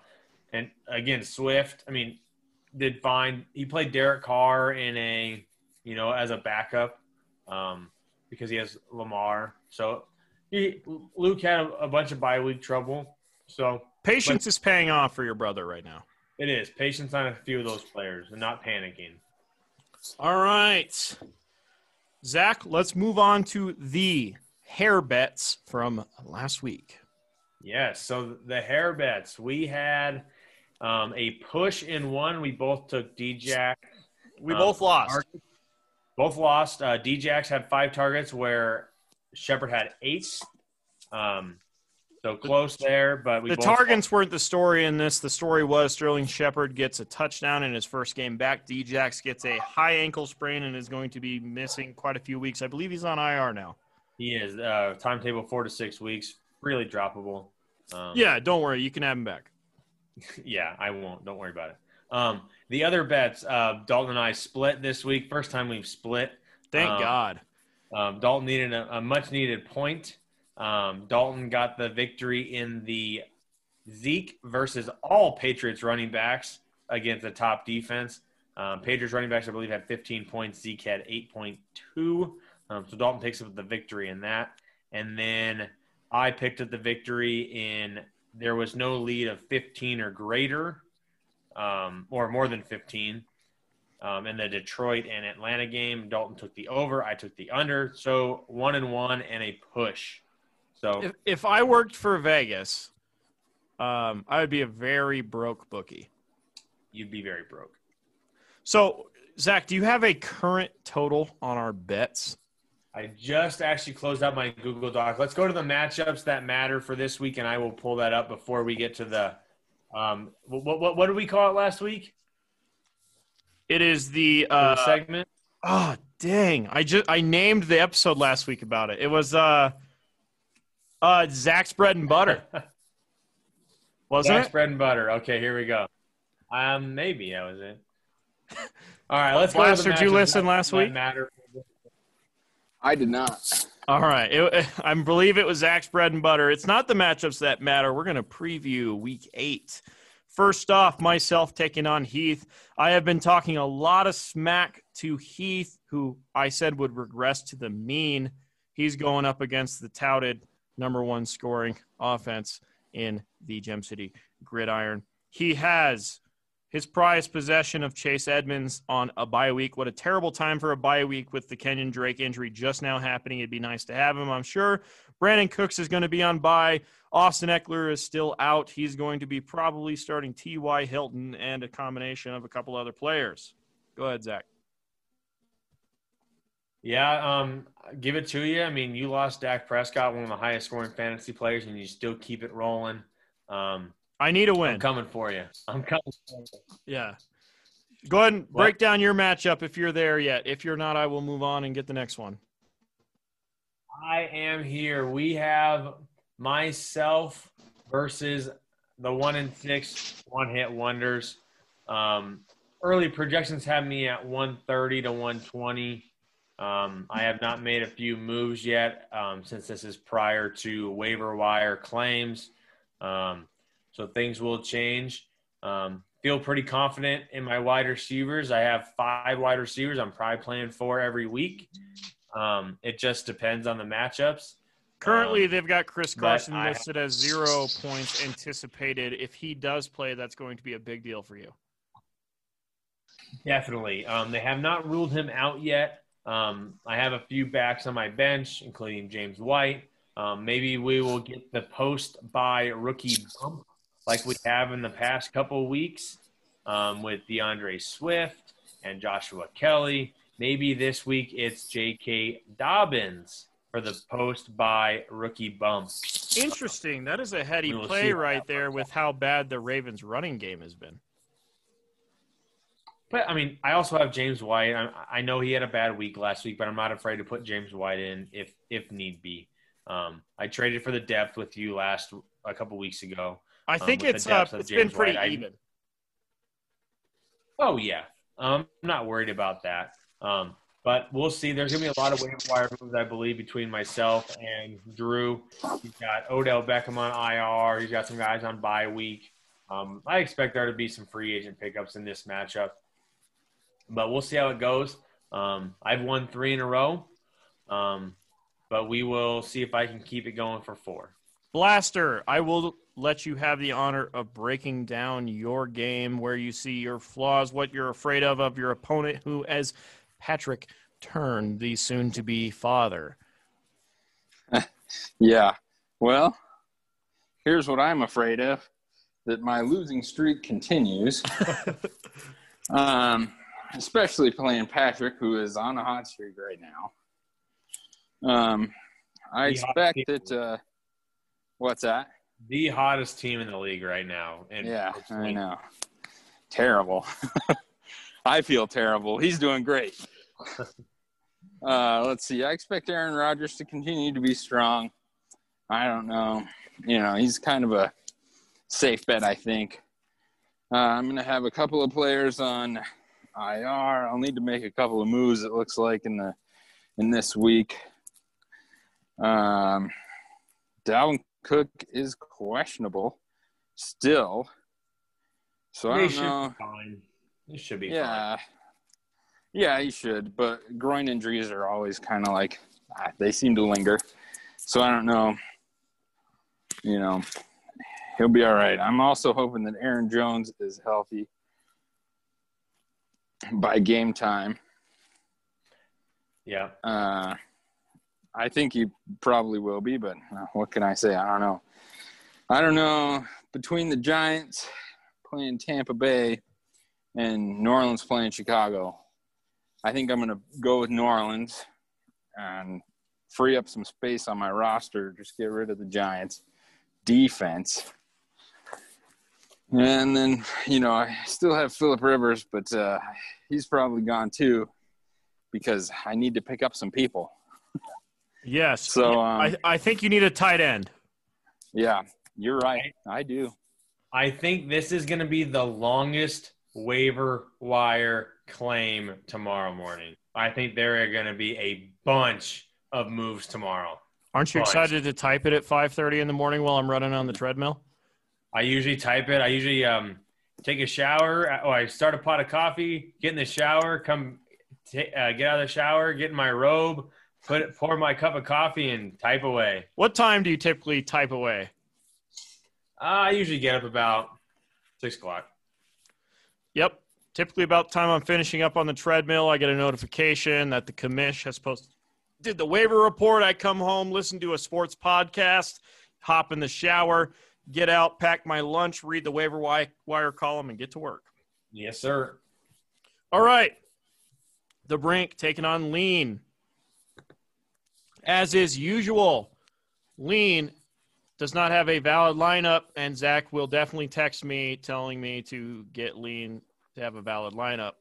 and again Swift. I mean, did fine. He played Derek Carr in a, you know, as a backup. Um, because he has Lamar. So he, Luke had a, a bunch of bye week trouble. So patience but, is paying off for your brother right now. It is patience on a few of those players and not panicking. All right, Zach. Let's move on to the hair bets from last week. Yes. So the hair bets we had um, a push in one. We both took D-Jack. We um, both lost. Both lost. Uh, Djax had five targets where Shepard had eight. Um, so close there, but the targets weren't the story in this. The story was Sterling Shepard gets a touchdown in his first game back. Djax gets a high ankle sprain and is going to be missing quite a few weeks. I believe he's on IR now. He is. Uh, timetable four to six weeks. Really droppable. Um, yeah, don't worry. You can have him back. [LAUGHS] yeah, I won't. Don't worry about it. Um, the other bets, uh, Dalton and I split this week. First time we've split. Thank um, God. Um, Dalton needed a, a, much needed point. Um, Dalton got the victory in the Zeke versus all Patriots running backs against the top defense. Um, Patriots running backs, I believe, had 15 points. Zeke had 8.2. Um, so Dalton takes up the victory in that. And then I picked up the victory in there was no lead of 15 or greater um, or more than 15. Um, in the Detroit and Atlanta game, Dalton took the over. I took the under. So one and one and a push. So if, if I worked for Vegas, um, I would be a very broke bookie. You'd be very broke. So Zach, do you have a current total on our bets? I just actually closed out my Google Doc. Let's go to the matchups that matter for this week, and I will pull that up before we get to the um, what, what, what did we call it last week? It is the, uh, the segment. Oh dang! I just I named the episode last week about it. It was uh, uh, Zach's bread and butter. [LAUGHS] Wasn't Zach's it? bread and butter. Okay, here we go. Um, maybe that was it. [LAUGHS] All right, let's Blaster, go. Did you listen last week? Matter. I did not. All right. It, [LAUGHS] I believe it was Zach's bread and butter. It's not the matchups that matter. We're going to preview week eight. First off, myself taking on Heath. I have been talking a lot of smack to Heath, who I said would regress to the mean. He's going up against the touted number one scoring offense in the Gem City Gridiron. He has his prized possession of Chase Edmonds on a bye week. What a terrible time for a bye week with the Kenyan Drake injury just now happening. It'd be nice to have him, I'm sure. Brandin Cooks is going to be on bye. Austin Ekeler is still out. He's going to be probably starting T.Y. Hilton and a combination of a couple other players. Go ahead, Zach. Yeah, um, give it to you. I mean, you lost Dak Prescott, one of the highest scoring fantasy players, and you still keep it rolling. Um, I need a win. I'm coming for you. I'm coming. For you. Yeah. Go ahead and What? break down your matchup if you're there yet. If you're not, I will move on and get the next one. I am here. We have myself versus the one and six one hit wonders. Um, early projections have me at 130 to 120. Um, I have not made a few moves yet um, since this is prior to waiver wire claims. Um, so things will change. Um, feel pretty confident in my wide receivers. I have five wide receivers. I'm probably playing four every week. Um, it just depends on the matchups. Currently, Um, they've got Chris Carson listed as zero points anticipated. If he does play, that's going to be a big deal for you. Definitely. Um, they have not ruled him out yet. Um, I have a few backs on my bench, including James White. Um, maybe we will get the post by rookie bump like we have in the past couple weeks um, with D'Andre Swift and Joshua Kelley. Maybe this week it's J.K. Dobbins for the post by rookie bump. Interesting. That is a heady play right there with how bad the Ravens' running game has been. But I mean, I also have James White. I, I know he had a bad week last week, but I'm not afraid to put James White in if if need be. Um, I traded for the depth with you last a couple weeks ago. I Um, think the it's uh, it's been pretty White, I- even. Oh yeah, um, I'm not worried about that. Um, but we'll see. There's gonna be a lot of waiver wire moves, I believe, between myself and Drew. He's got Odell Beckham on IR. He's got some guys on bye week. Um, I expect there to be some free agent pickups in this matchup, but we'll see how it goes. Um, I've won three in a row, um, but we will see if I can keep it going for four. Blaster, I will let you have the honor of breaking down your game, where you see your flaws, what you're afraid of of your opponent, who, as Patrick Turn, the soon-to-be father. [LAUGHS] Yeah. Well, here's what I'm afraid of that my losing streak continues. [LAUGHS] um, especially playing Patrick, who is on a hot streak right now. Um, I expect that. Uh, what's that? The hottest team in the league right now. And Yeah, I know. Terrible. [LAUGHS] I feel terrible. He's doing great. [LAUGHS] Uh, let's see. I expect Aaron Rodgers to continue to be strong. I don't know. You know, he's kind of a safe bet, I think. Uh, I'm going to have a couple of players on IR. I'll need to make a couple of moves. It looks like in the in this week. Um, Dalvin Cook is questionable still. So I don't should know. be fine. Should be fine. Yeah. Yeah, he should. But groin injuries are always kind of like, ah, they seem to linger. So I don't know. You know, he'll be all right. I'm also hoping that Aaron Jones is healthy by game time. Yeah. Uh, I think he probably will be, but uh, what can I say? I don't know. I don't know. Between the Giants playing Tampa Bay and New Orleans playing Chicago, I think I'm going to go with New Orleans and free up some space on my roster. Just get rid of the Giants defense. And then, you know, I still have Philip Rivers, but uh, he's probably gone too because I need to pick up some people. Yes. So, um, I, I think you need a tight end. Yeah, you're right. I do. I think this is going to be the longest waiver wire claim tomorrow morning. I think there are going to be a bunch of moves tomorrow. Aren't you Bunch. excited to type it at 5:30 in the morning while I'm running on the treadmill? I usually type it. I usually um, take a shower. Oh, I start a pot of coffee, get in the shower, come ta uh, get out of the shower, get in my robe, put it, pour my cup of coffee, and type away. What time do you typically type away? Uh, I usually get up about six o'clock. Yep. Typically, about time I'm finishing up on the treadmill, I get a notification that the commish has posted did the waiver report. I come home, listen to a sports podcast, hop in the shower, get out, pack my lunch, read the waiver wire column, and get to work. Yes, sir. All right. The Brink taking on Lean. As is usual, Lean does not have a valid lineup, and Zach will definitely text me telling me to get Lean to have a valid lineup.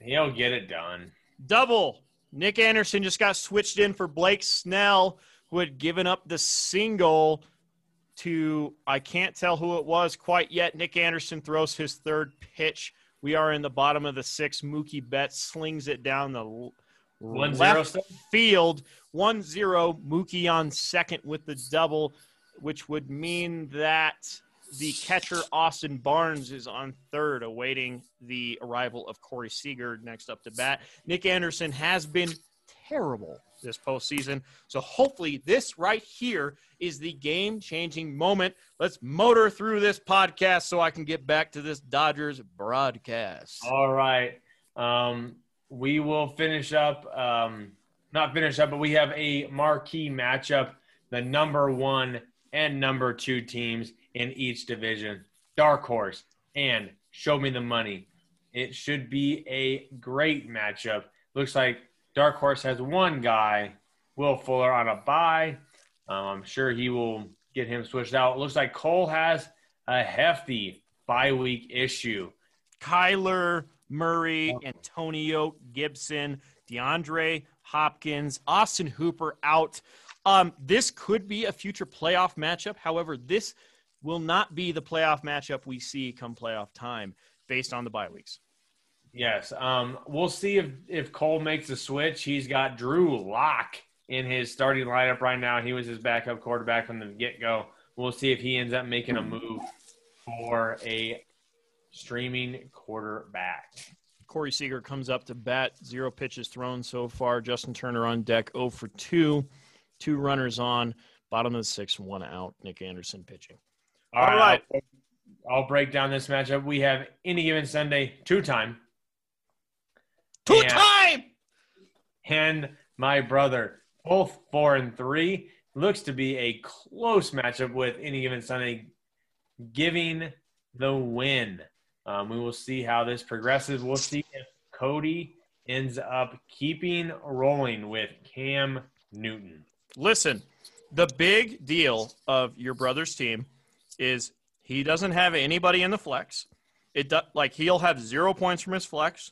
He'll get it done. Double. Nick Anderson just got switched in for Blake Snell, who had given up the single to, I can't tell who it was quite yet. Nick Anderson throws his third pitch. We are in the bottom of the sixth. Mookie Betts slings it down the One left field. 1 0. Mookie on second with the double, which would mean that the catcher, Austin Barnes, is on third, awaiting the arrival of Corey Seager next up to bat. Nick Anderson has been terrible this postseason. So hopefully, this right here is the game changing moment. Let's motor through this podcast so I can get back to this Dodgers broadcast. All right. Um, we will finish up, um, not finish up, but we have a marquee matchup. The number one and number two teams in each division. Dark Horse and Show Me the Money. It should be a great matchup. Looks like Dark Horse has one guy, Will Fuller, on a buy. Um, I'm sure he will get him switched out. looks like Cole has a hefty bye week issue. Kyler Murray, Antonio Gibson, DeAndre Hopkins, Austin Hooper out. Um, this could be a future playoff matchup. However, this will not be the playoff matchup we see come playoff time based on the bye weeks. Yes. Um, we'll see if, if Cole makes a switch. He's got Drew Lock in his starting lineup right now. He was his backup quarterback from the get go. We'll see if he ends up making a move for a streaming quarterback. Corey Seager comes up to bat. Zero pitches thrown so far. Justin Turner on deck, 0 for 2. Two runners on. Bottom of the sixth, one out. Nick Anderson pitching. All right. I'll, I'll break down this matchup. We have any given Sunday, two time. Two And- time! and my brother, both four and three. Looks to be a close matchup with any given Sunday giving the win. Um, we will see how this progresses. We'll see if Cody ends up keeping rolling with Cam Newton. Listen, the big deal of your brother's team is he doesn't have anybody in the flex. It do, like he'll have zero points from his flex.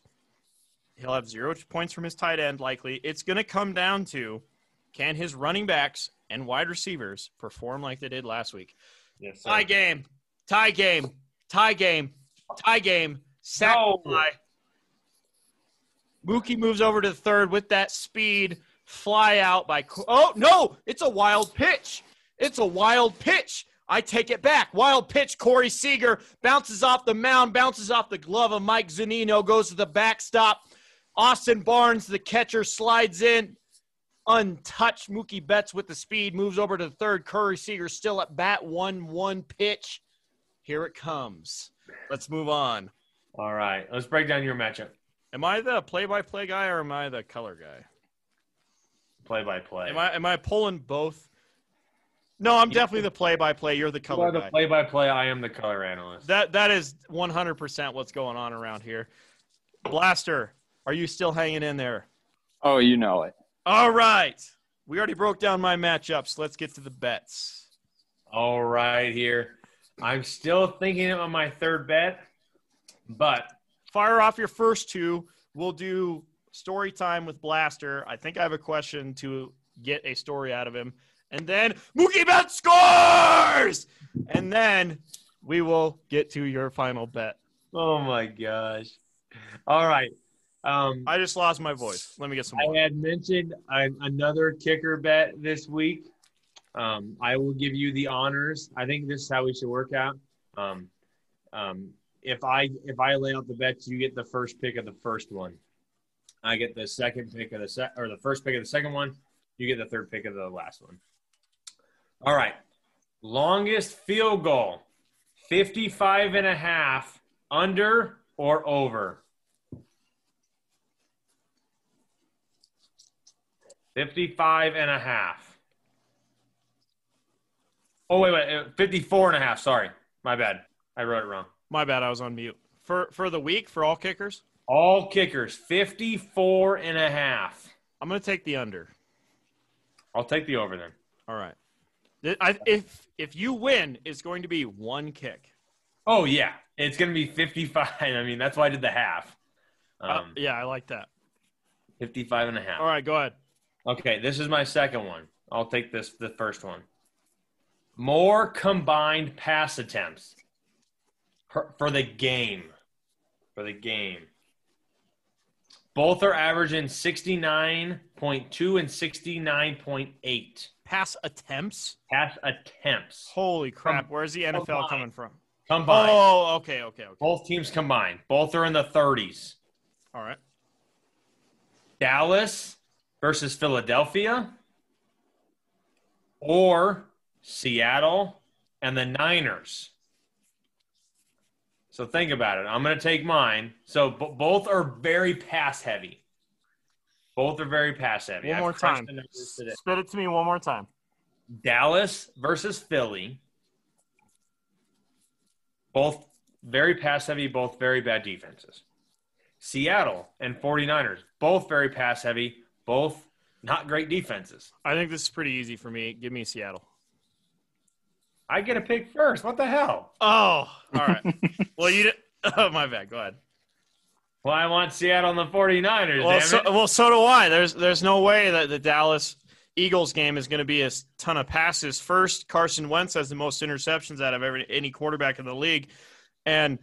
He'll have zero points from his tight end. Likely, it's going to come down to can his running backs and wide receivers perform like they did last week. Yes, Tie game, tie game, tie game, tie game. Sack No. fly. Mookie moves over to the third with that speed. Fly out by. Oh no! It's a wild pitch. It's a wild pitch. I take it back. Wild pitch. Corey Seager bounces off the mound, bounces off the glove of Mike Zunino, goes to the backstop. Austin Barnes, the catcher, slides in untouched. Mookie Betts with the speed moves over to the third. Corey Seager still at bat. One one pitch. Here it comes. Let's move on. All right. Let's break down your matchup. Am I the play-by-play guy or am I the color guy? Play by play. Am I am I pulling both? No, I'm definitely the play-by-play. You're the You color are the guy. play by play. I am the color analyst. That that is 100% what's going on around here. Blaster, are you still hanging in there? Oh, you know it. All right. We already broke down my matchups. Let's get to the bets. All right, here. I'm still thinking on my third bet, but Fire off your first two. We'll do story time with Blaster. I think I have a question to get a story out of him. And then Mookie Bet scores! And then we will get to your final bet. oh my gosh. All right. Um, I just lost my voice. Let me get some I more. had mentioned a, another kicker bet this week. Um, I will give you the honors. I think this is how we should work out. Um, um, if I if I lay out the bets, you get the first pick of the first one. I get the second pick of the set or the first pick of the second one. You get the third pick of the last one. All right. Longest field goal 55 and a half, under or over? 55 and a half. Oh, wait, wait. uh, 54 and a half. Sorry. My bad. I wrote it wrong. My bad, I was on mute. For for the week for all kickers, All kickers, 54 and a half. I'm going to take the under. I'll take the over then. All right. I, if if you win, it's going to be one kick. Oh, yeah. It's going to be 55. [LAUGHS] I mean, that's why I did the half. Uh, Um, yeah, I like that. 55 and a half. All right, go ahead. Okay, this is my second one. I'll take this the first one. More combined pass attempts for, the game. For the game. Both are averaging 69.2 and 69.8 Pass attempts. pass attempts Holy crap! Where's the NFL combined. coming from? combined. Oh, okay, okay, okay. Both teams combined. Both are in the 30s. All right. Dallas versus Philadelphia or Seattle and the Niners. So think about it. I'm going to take mine. So b- both are very pass heavy. Both are very pass heavy. One more time. the numbers today. Spit it to me one more time. Dallas versus Philly. Both very pass heavy, both very bad defenses. Seattle and 49ers, both very pass heavy, both not great defenses. I think this is pretty easy for me. Give me Seattle. I get a pick first. What the hell? Oh, all right. [LAUGHS] well, you did. [LAUGHS] Oh, my bad. Go ahead. Well, I want Seattle and the 49ers, Well, damn so, well, so do I. There's there's no way that the Dallas Eagles game is going to be a ton of passes. First, Carson Wentz has the most interceptions out of every, any quarterback in the league, and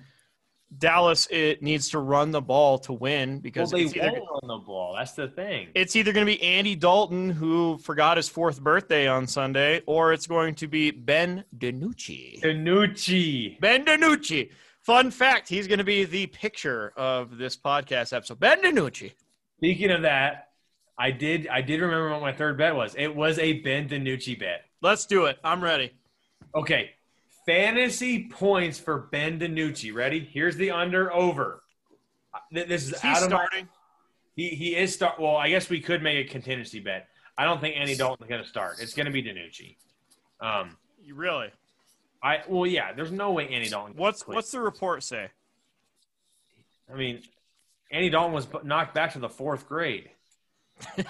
Dallas it needs to run the ball to win Well, because they it's either, won't run the ball. That's the thing. it's either going to be Andy Dalton who forgot his fourth birthday on Sunday, or it's going to be Ben DiNucci. Danucci. Ben DiNucci. Fun fact: He's going to be the picture of this podcast episode. Ben DiNucci. Speaking of that, I did I did remember what my third bet was. It was a Ben DiNucci bet. Let's do it. I'm ready. Okay. Fantasy points for Ben DiNucci. Ready? Here's the under over. This is Is he out of my, starting? he he is start. Well, I guess we could make a contingency bet. I don't think Andy Dalton's going to start. It's going to be DiNucci. Um, You really? I well, yeah. There's no way Andy Dalton. What's quit. what's the report say? I mean, Andy Dalton was knocked back to the fourth grade. [LAUGHS]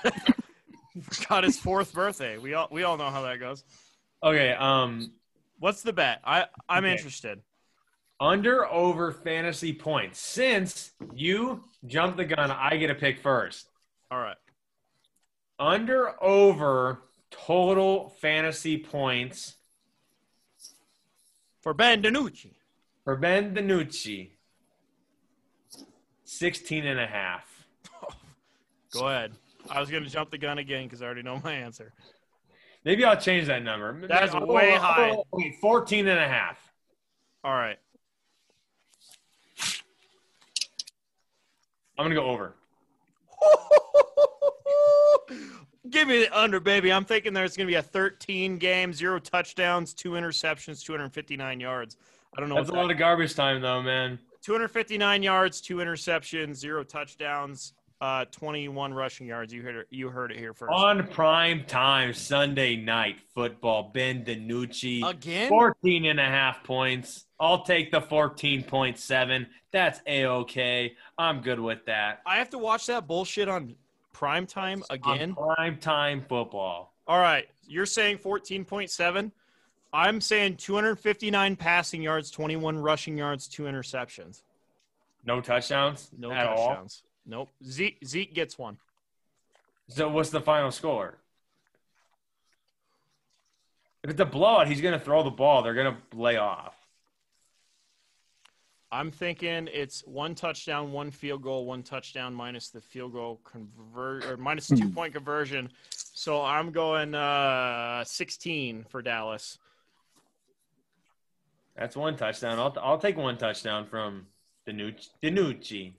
Got his fourth birthday. We all we all know how that goes. Okay. Um, What's the bet? I I'm Okay. interested. under over fantasy points. Since you jump the gun, I get a pick first. All right. Under over total fantasy points For Ben DiNucci. for Ben DiNucci. 16 and a half. [LAUGHS] Go ahead. I was going to jump the gun again because I already know my answer. Maybe I'll change that number. That is Oh, way oh, high. oh, okay, 14 and a half. All right. I'm going to go over. [LAUGHS] Give me the under, baby. I'm thinking there's going to be a 13 game, zero touchdowns, two interceptions, 259 yards. I don't know. That's a that- lot of garbage time, though, man. 259 yards, two interceptions, zero touchdowns, uh, 21 rushing yards. You heard it. You heard it here first. On prime time Sunday night football, Ben DiNucci. Again? 14 and a half points. I'll take the 14.7. That's A-OK. I'm good with that. I have to watch that bullshit on prime time again. On prime time football. All right, you're saying 14.7. I'm saying 259 passing yards, 21 rushing yards, two interceptions. No touchdowns No at all. Touchdowns. Nope. Zeke Zeke gets one. So what's the final score? If it's a blowout, he's going to throw the ball. They're going to lay off. I'm thinking it's one touchdown, one field goal, one touchdown minus the field goal convert or minus the two point conversion. So I'm going uh, 16 for Dallas. That's one touchdown. I'll, I'll take one touchdown from DiNucci. DiNucci.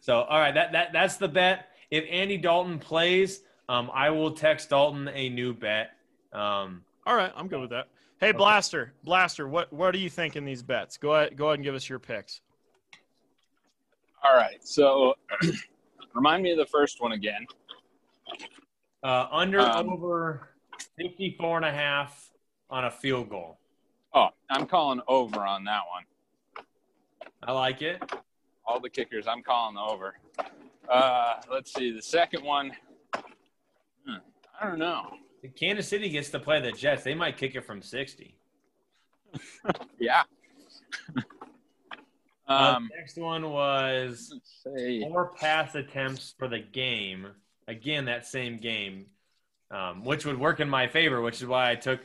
So, all right, that, that that's the bet. If Andy Dalton plays, um, I will text Dalton a new bet. Um, All All right, I'm good with that. Hey, Blaster, Blaster, what what do you think in these bets? Go ahead, go ahead and give us your picks. All right. So [CLEARS THROAT] remind me of the first one again. Uh, under Um, over 54 and a half on a field goal. Oh, I'm calling over on that one. I like it. All the kickers, I'm calling the over. Uh, let's see. The second one, hmm, I don't know. Kansas City gets to play the Jets. They might kick it from 60. [LAUGHS] Yeah. [LAUGHS] Uh, um, next one was let's four pass attempts for the game. Again, that same game, um, which would work in my favor, which is why I took.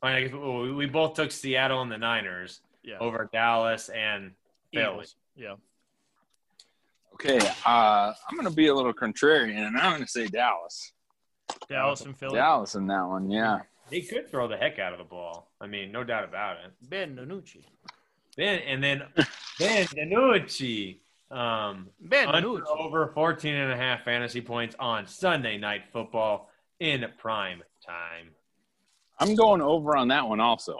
I guess we we both took Seattle and the Niners Yeah, over Dallas and Philly. Eagles. Yeah, okay. Uh, I'm going to be a little contrarian, and I'm going to say Dallas. Dallas and Philly. Dallas in that one, yeah. They could throw the heck out of the ball. I mean, no doubt about it. Ben Nucci. Ben and then Ben DiNucci. Um, Ben under over 14 and a half fantasy points on Sunday night football in prime time. I'm going over on that one also.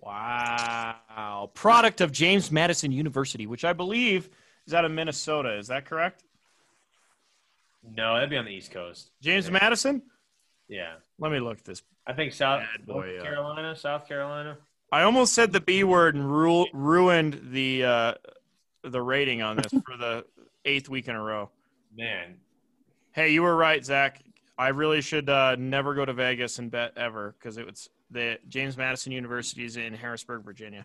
Wow. Product of James Madison University, which I believe is out of Minnesota. Is that correct? No, that'd be on the East Coast. James. Madison? Yeah. Let me look at this. I think South boy, North uh, Carolina, South Carolina. I almost said the B word and ru- ruined the uh, the rating on this for the [LAUGHS] eighth week in a row. Man, Hey, you were right, Zach. I really should uh, never go to Vegas and bet ever because it was the James Madison University is in Harrisburg, Virginia.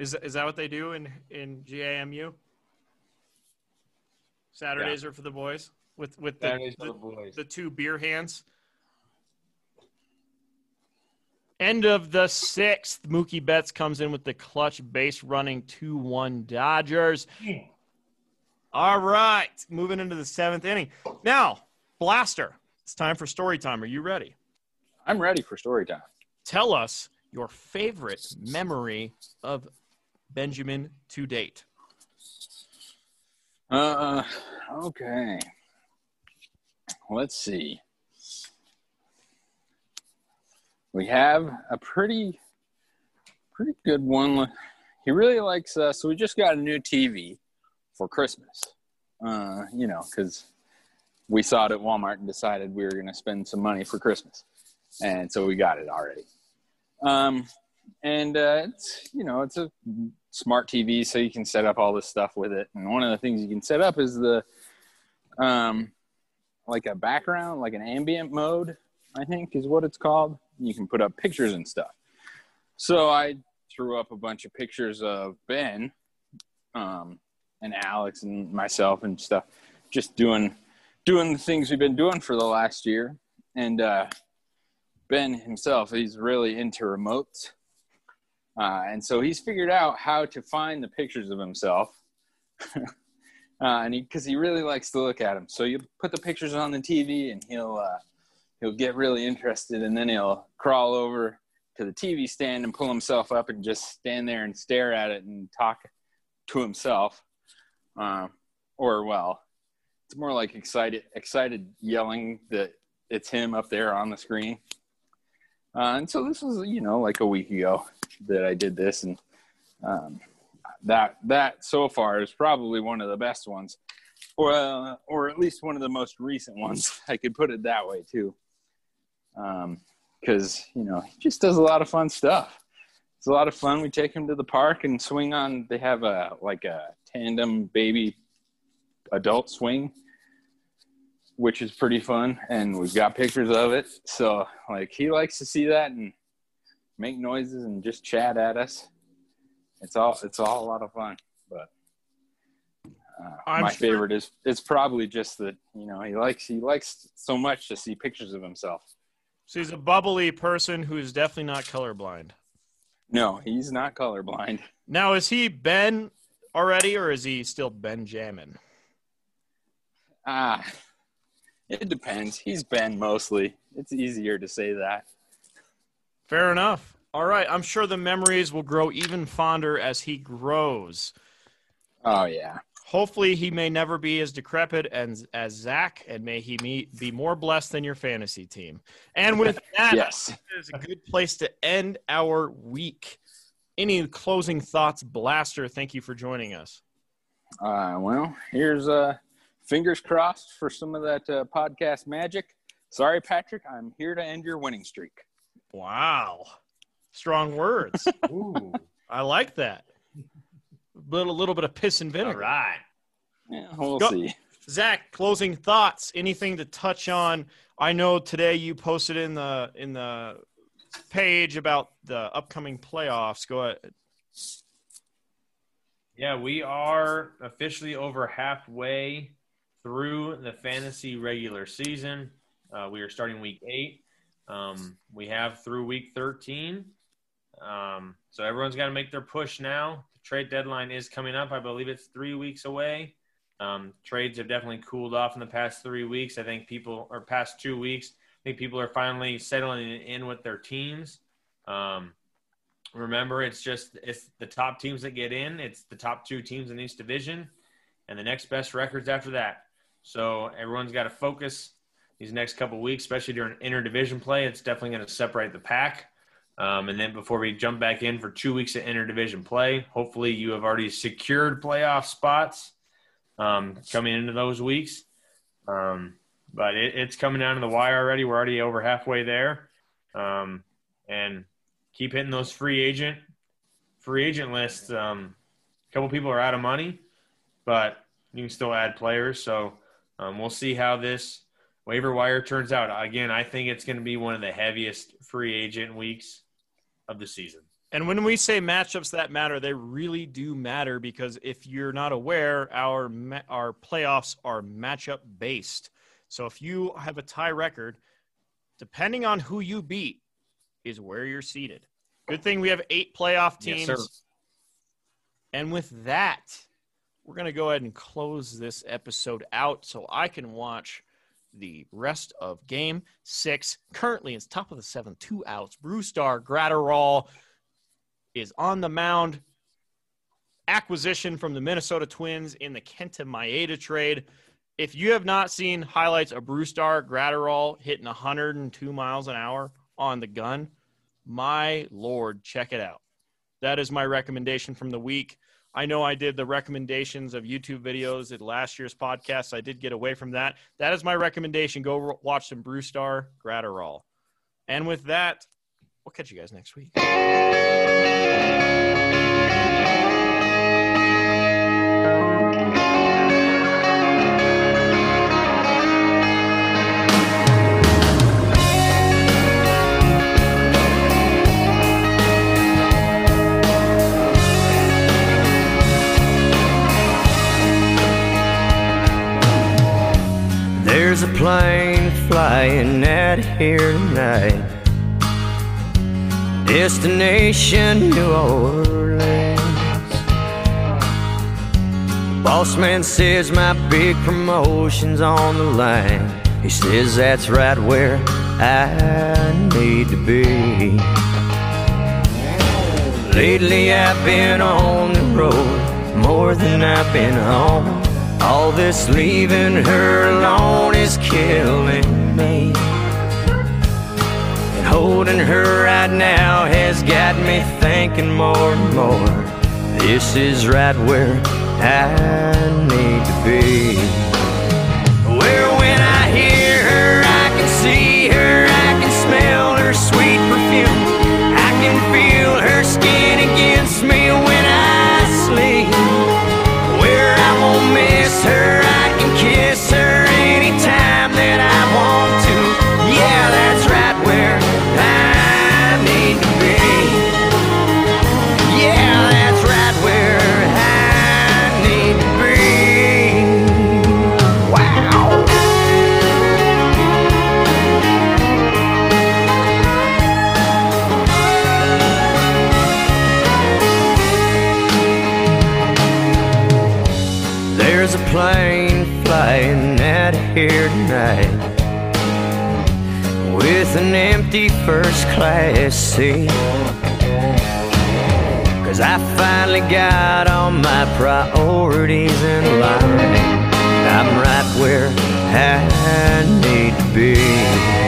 Is is that what they do in in GAMU? Saturdays are for the boys with with the, the, the the two beer hands. End of the sixth. Mookie Betts comes in with the clutch base running 2 1 Dodgers. All right. Moving into the seventh inning. Now, Blaster, it's time for story time. Are you ready? I'm ready for story time. Tell us your favorite memory of Benjamin to date. Uh, okay. Let's see. We have a pretty, pretty good one. He really likes. Uh, so we just got a new TV for Christmas. Uh, you know, because we saw it at Walmart and decided we were going to spend some money for Christmas, and so we got it already. Um, and uh, it's you know it's a smart TV, so you can set up all this stuff with it. And one of the things you can set up is the um, like a background, like an ambient mode, I think is what it's called. You can put up pictures and stuff. So I threw up a bunch of pictures of Ben um, and Alex and myself and stuff, just doing doing the things we've been doing for the last year. And uh, Ben himself, he's really into remotes. Uh, and so he's figured out how to find the pictures of himself. [LAUGHS] uh, and because he, really likes to look at them. So you put the pictures on the TV and he'll, uh, he'll get really interested and then he'll crawl over to the TV stand and pull himself up and just stand there and stare at it and talk to himself. Uh, or, well, it's more like excited, excited yelling that it's him up there on the screen. Uh, and so this was, you know, like a week ago [LAUGHS] that I did this, and um, that that so far is probably one of the best ones, or uh, or at least one of the most recent ones. [LAUGHS] I could put it that way too, because you know he just does a lot of fun stuff. It's a lot of fun. We take him to the park and swing on. They have a like a tandem baby adult swing which is pretty fun and we've got pictures of it so like he likes to see that and make noises and just chat at us it's all it's all a lot of fun but uh, my sure- favorite is it's probably just that you know he likes he likes so much to see pictures of himself So he's a bubbly person who is definitely not colorblind. no he's not colorblind Now, is he Ben already, or is he still Benjamin? ah it depends He's been mostly it's easier to say that Fair enough. All right. I'm sure the memories will grow even fonder as he grows. oh yeah Hopefully, he may never be as decrepit as, as Zach, and may he meet, be more blessed than your fantasy team. And with [LAUGHS] that, Yes. is a good place to end our week. Any closing thoughts, Blaster? Thank you for joining us. Uh, well, here's uh, fingers crossed for some of that uh, podcast magic. Sorry, Patrick. I'm here to end your winning streak. Wow, strong words. [LAUGHS] Ooh. I like that. Little little bit of piss and vinegar. right. Yeah, we'll Go- see. Zach, closing thoughts. Anything to touch on? I know today you posted in the in the page about the upcoming playoffs. Go ahead. Yeah, we are officially over halfway through the fantasy regular season. Uh, we are starting week eight. Um, we have through week 13. Um, so everyone's got to make their push now. The trade deadline is coming up. I believe it's three weeks away. Um, trades have definitely cooled off in the past three weeks. I think people, or past two weeks, I think people are finally settling in with their teams. Um, remember it's just it's the top teams that get in it's the top two teams in each division and the next best records after that so everyone's got to focus these next couple weeks especially during interdivision play. It's definitely going to separate the pack. Um, and then before we jump back in for two weeks of interdivision play hopefully you have already secured playoff spots um, coming into those weeks. Um, but it, it's coming down to the wire already. We're already over halfway there. Um, and keep hitting those free agent free agent lists. Um, a couple people are out of money, but you can still add players. So um, we'll see how this waiver wire turns out. Again, I think it's going to be one of the heaviest free agent weeks of the season. And when we say matchups that matter, they really do matter because if you're not aware, our our playoffs are matchup based. So if you have a tie record, depending on who you beat, is where you're seated. Good thing we have eight playoff Yes, teams. sir. and with that, we're going to go ahead and close this episode out so I can watch the rest of game six. Currently, it's top of the seventh, two outs. Brusdar Graterol is on the mound. Acquisition from the Minnesota Twins in the Kenta Maeda trade. If you have not seen highlights of Brusdar Graterol hitting 102 miles an hour on the gun, my lord, check it out. That is my recommendation from the week. I know I did the recommendations of YouTube videos at last year's podcast. I did get away from that. That is my recommendation. Go watch some Brusdar Graterol. And with that, we'll catch you guys next week. There's a plane flying out of here tonight. Destination New Orleans. Boss man says my big promotion's on the line. He says that's right where I need to be. Lately I've been on the road more than I've been home. All this leaving her alone is killing me. And holding her right now has got me thinking more and more. This is right where I need to be. With an empty first class seat. Cause I finally got all my priorities in line. I'm right where I need to be.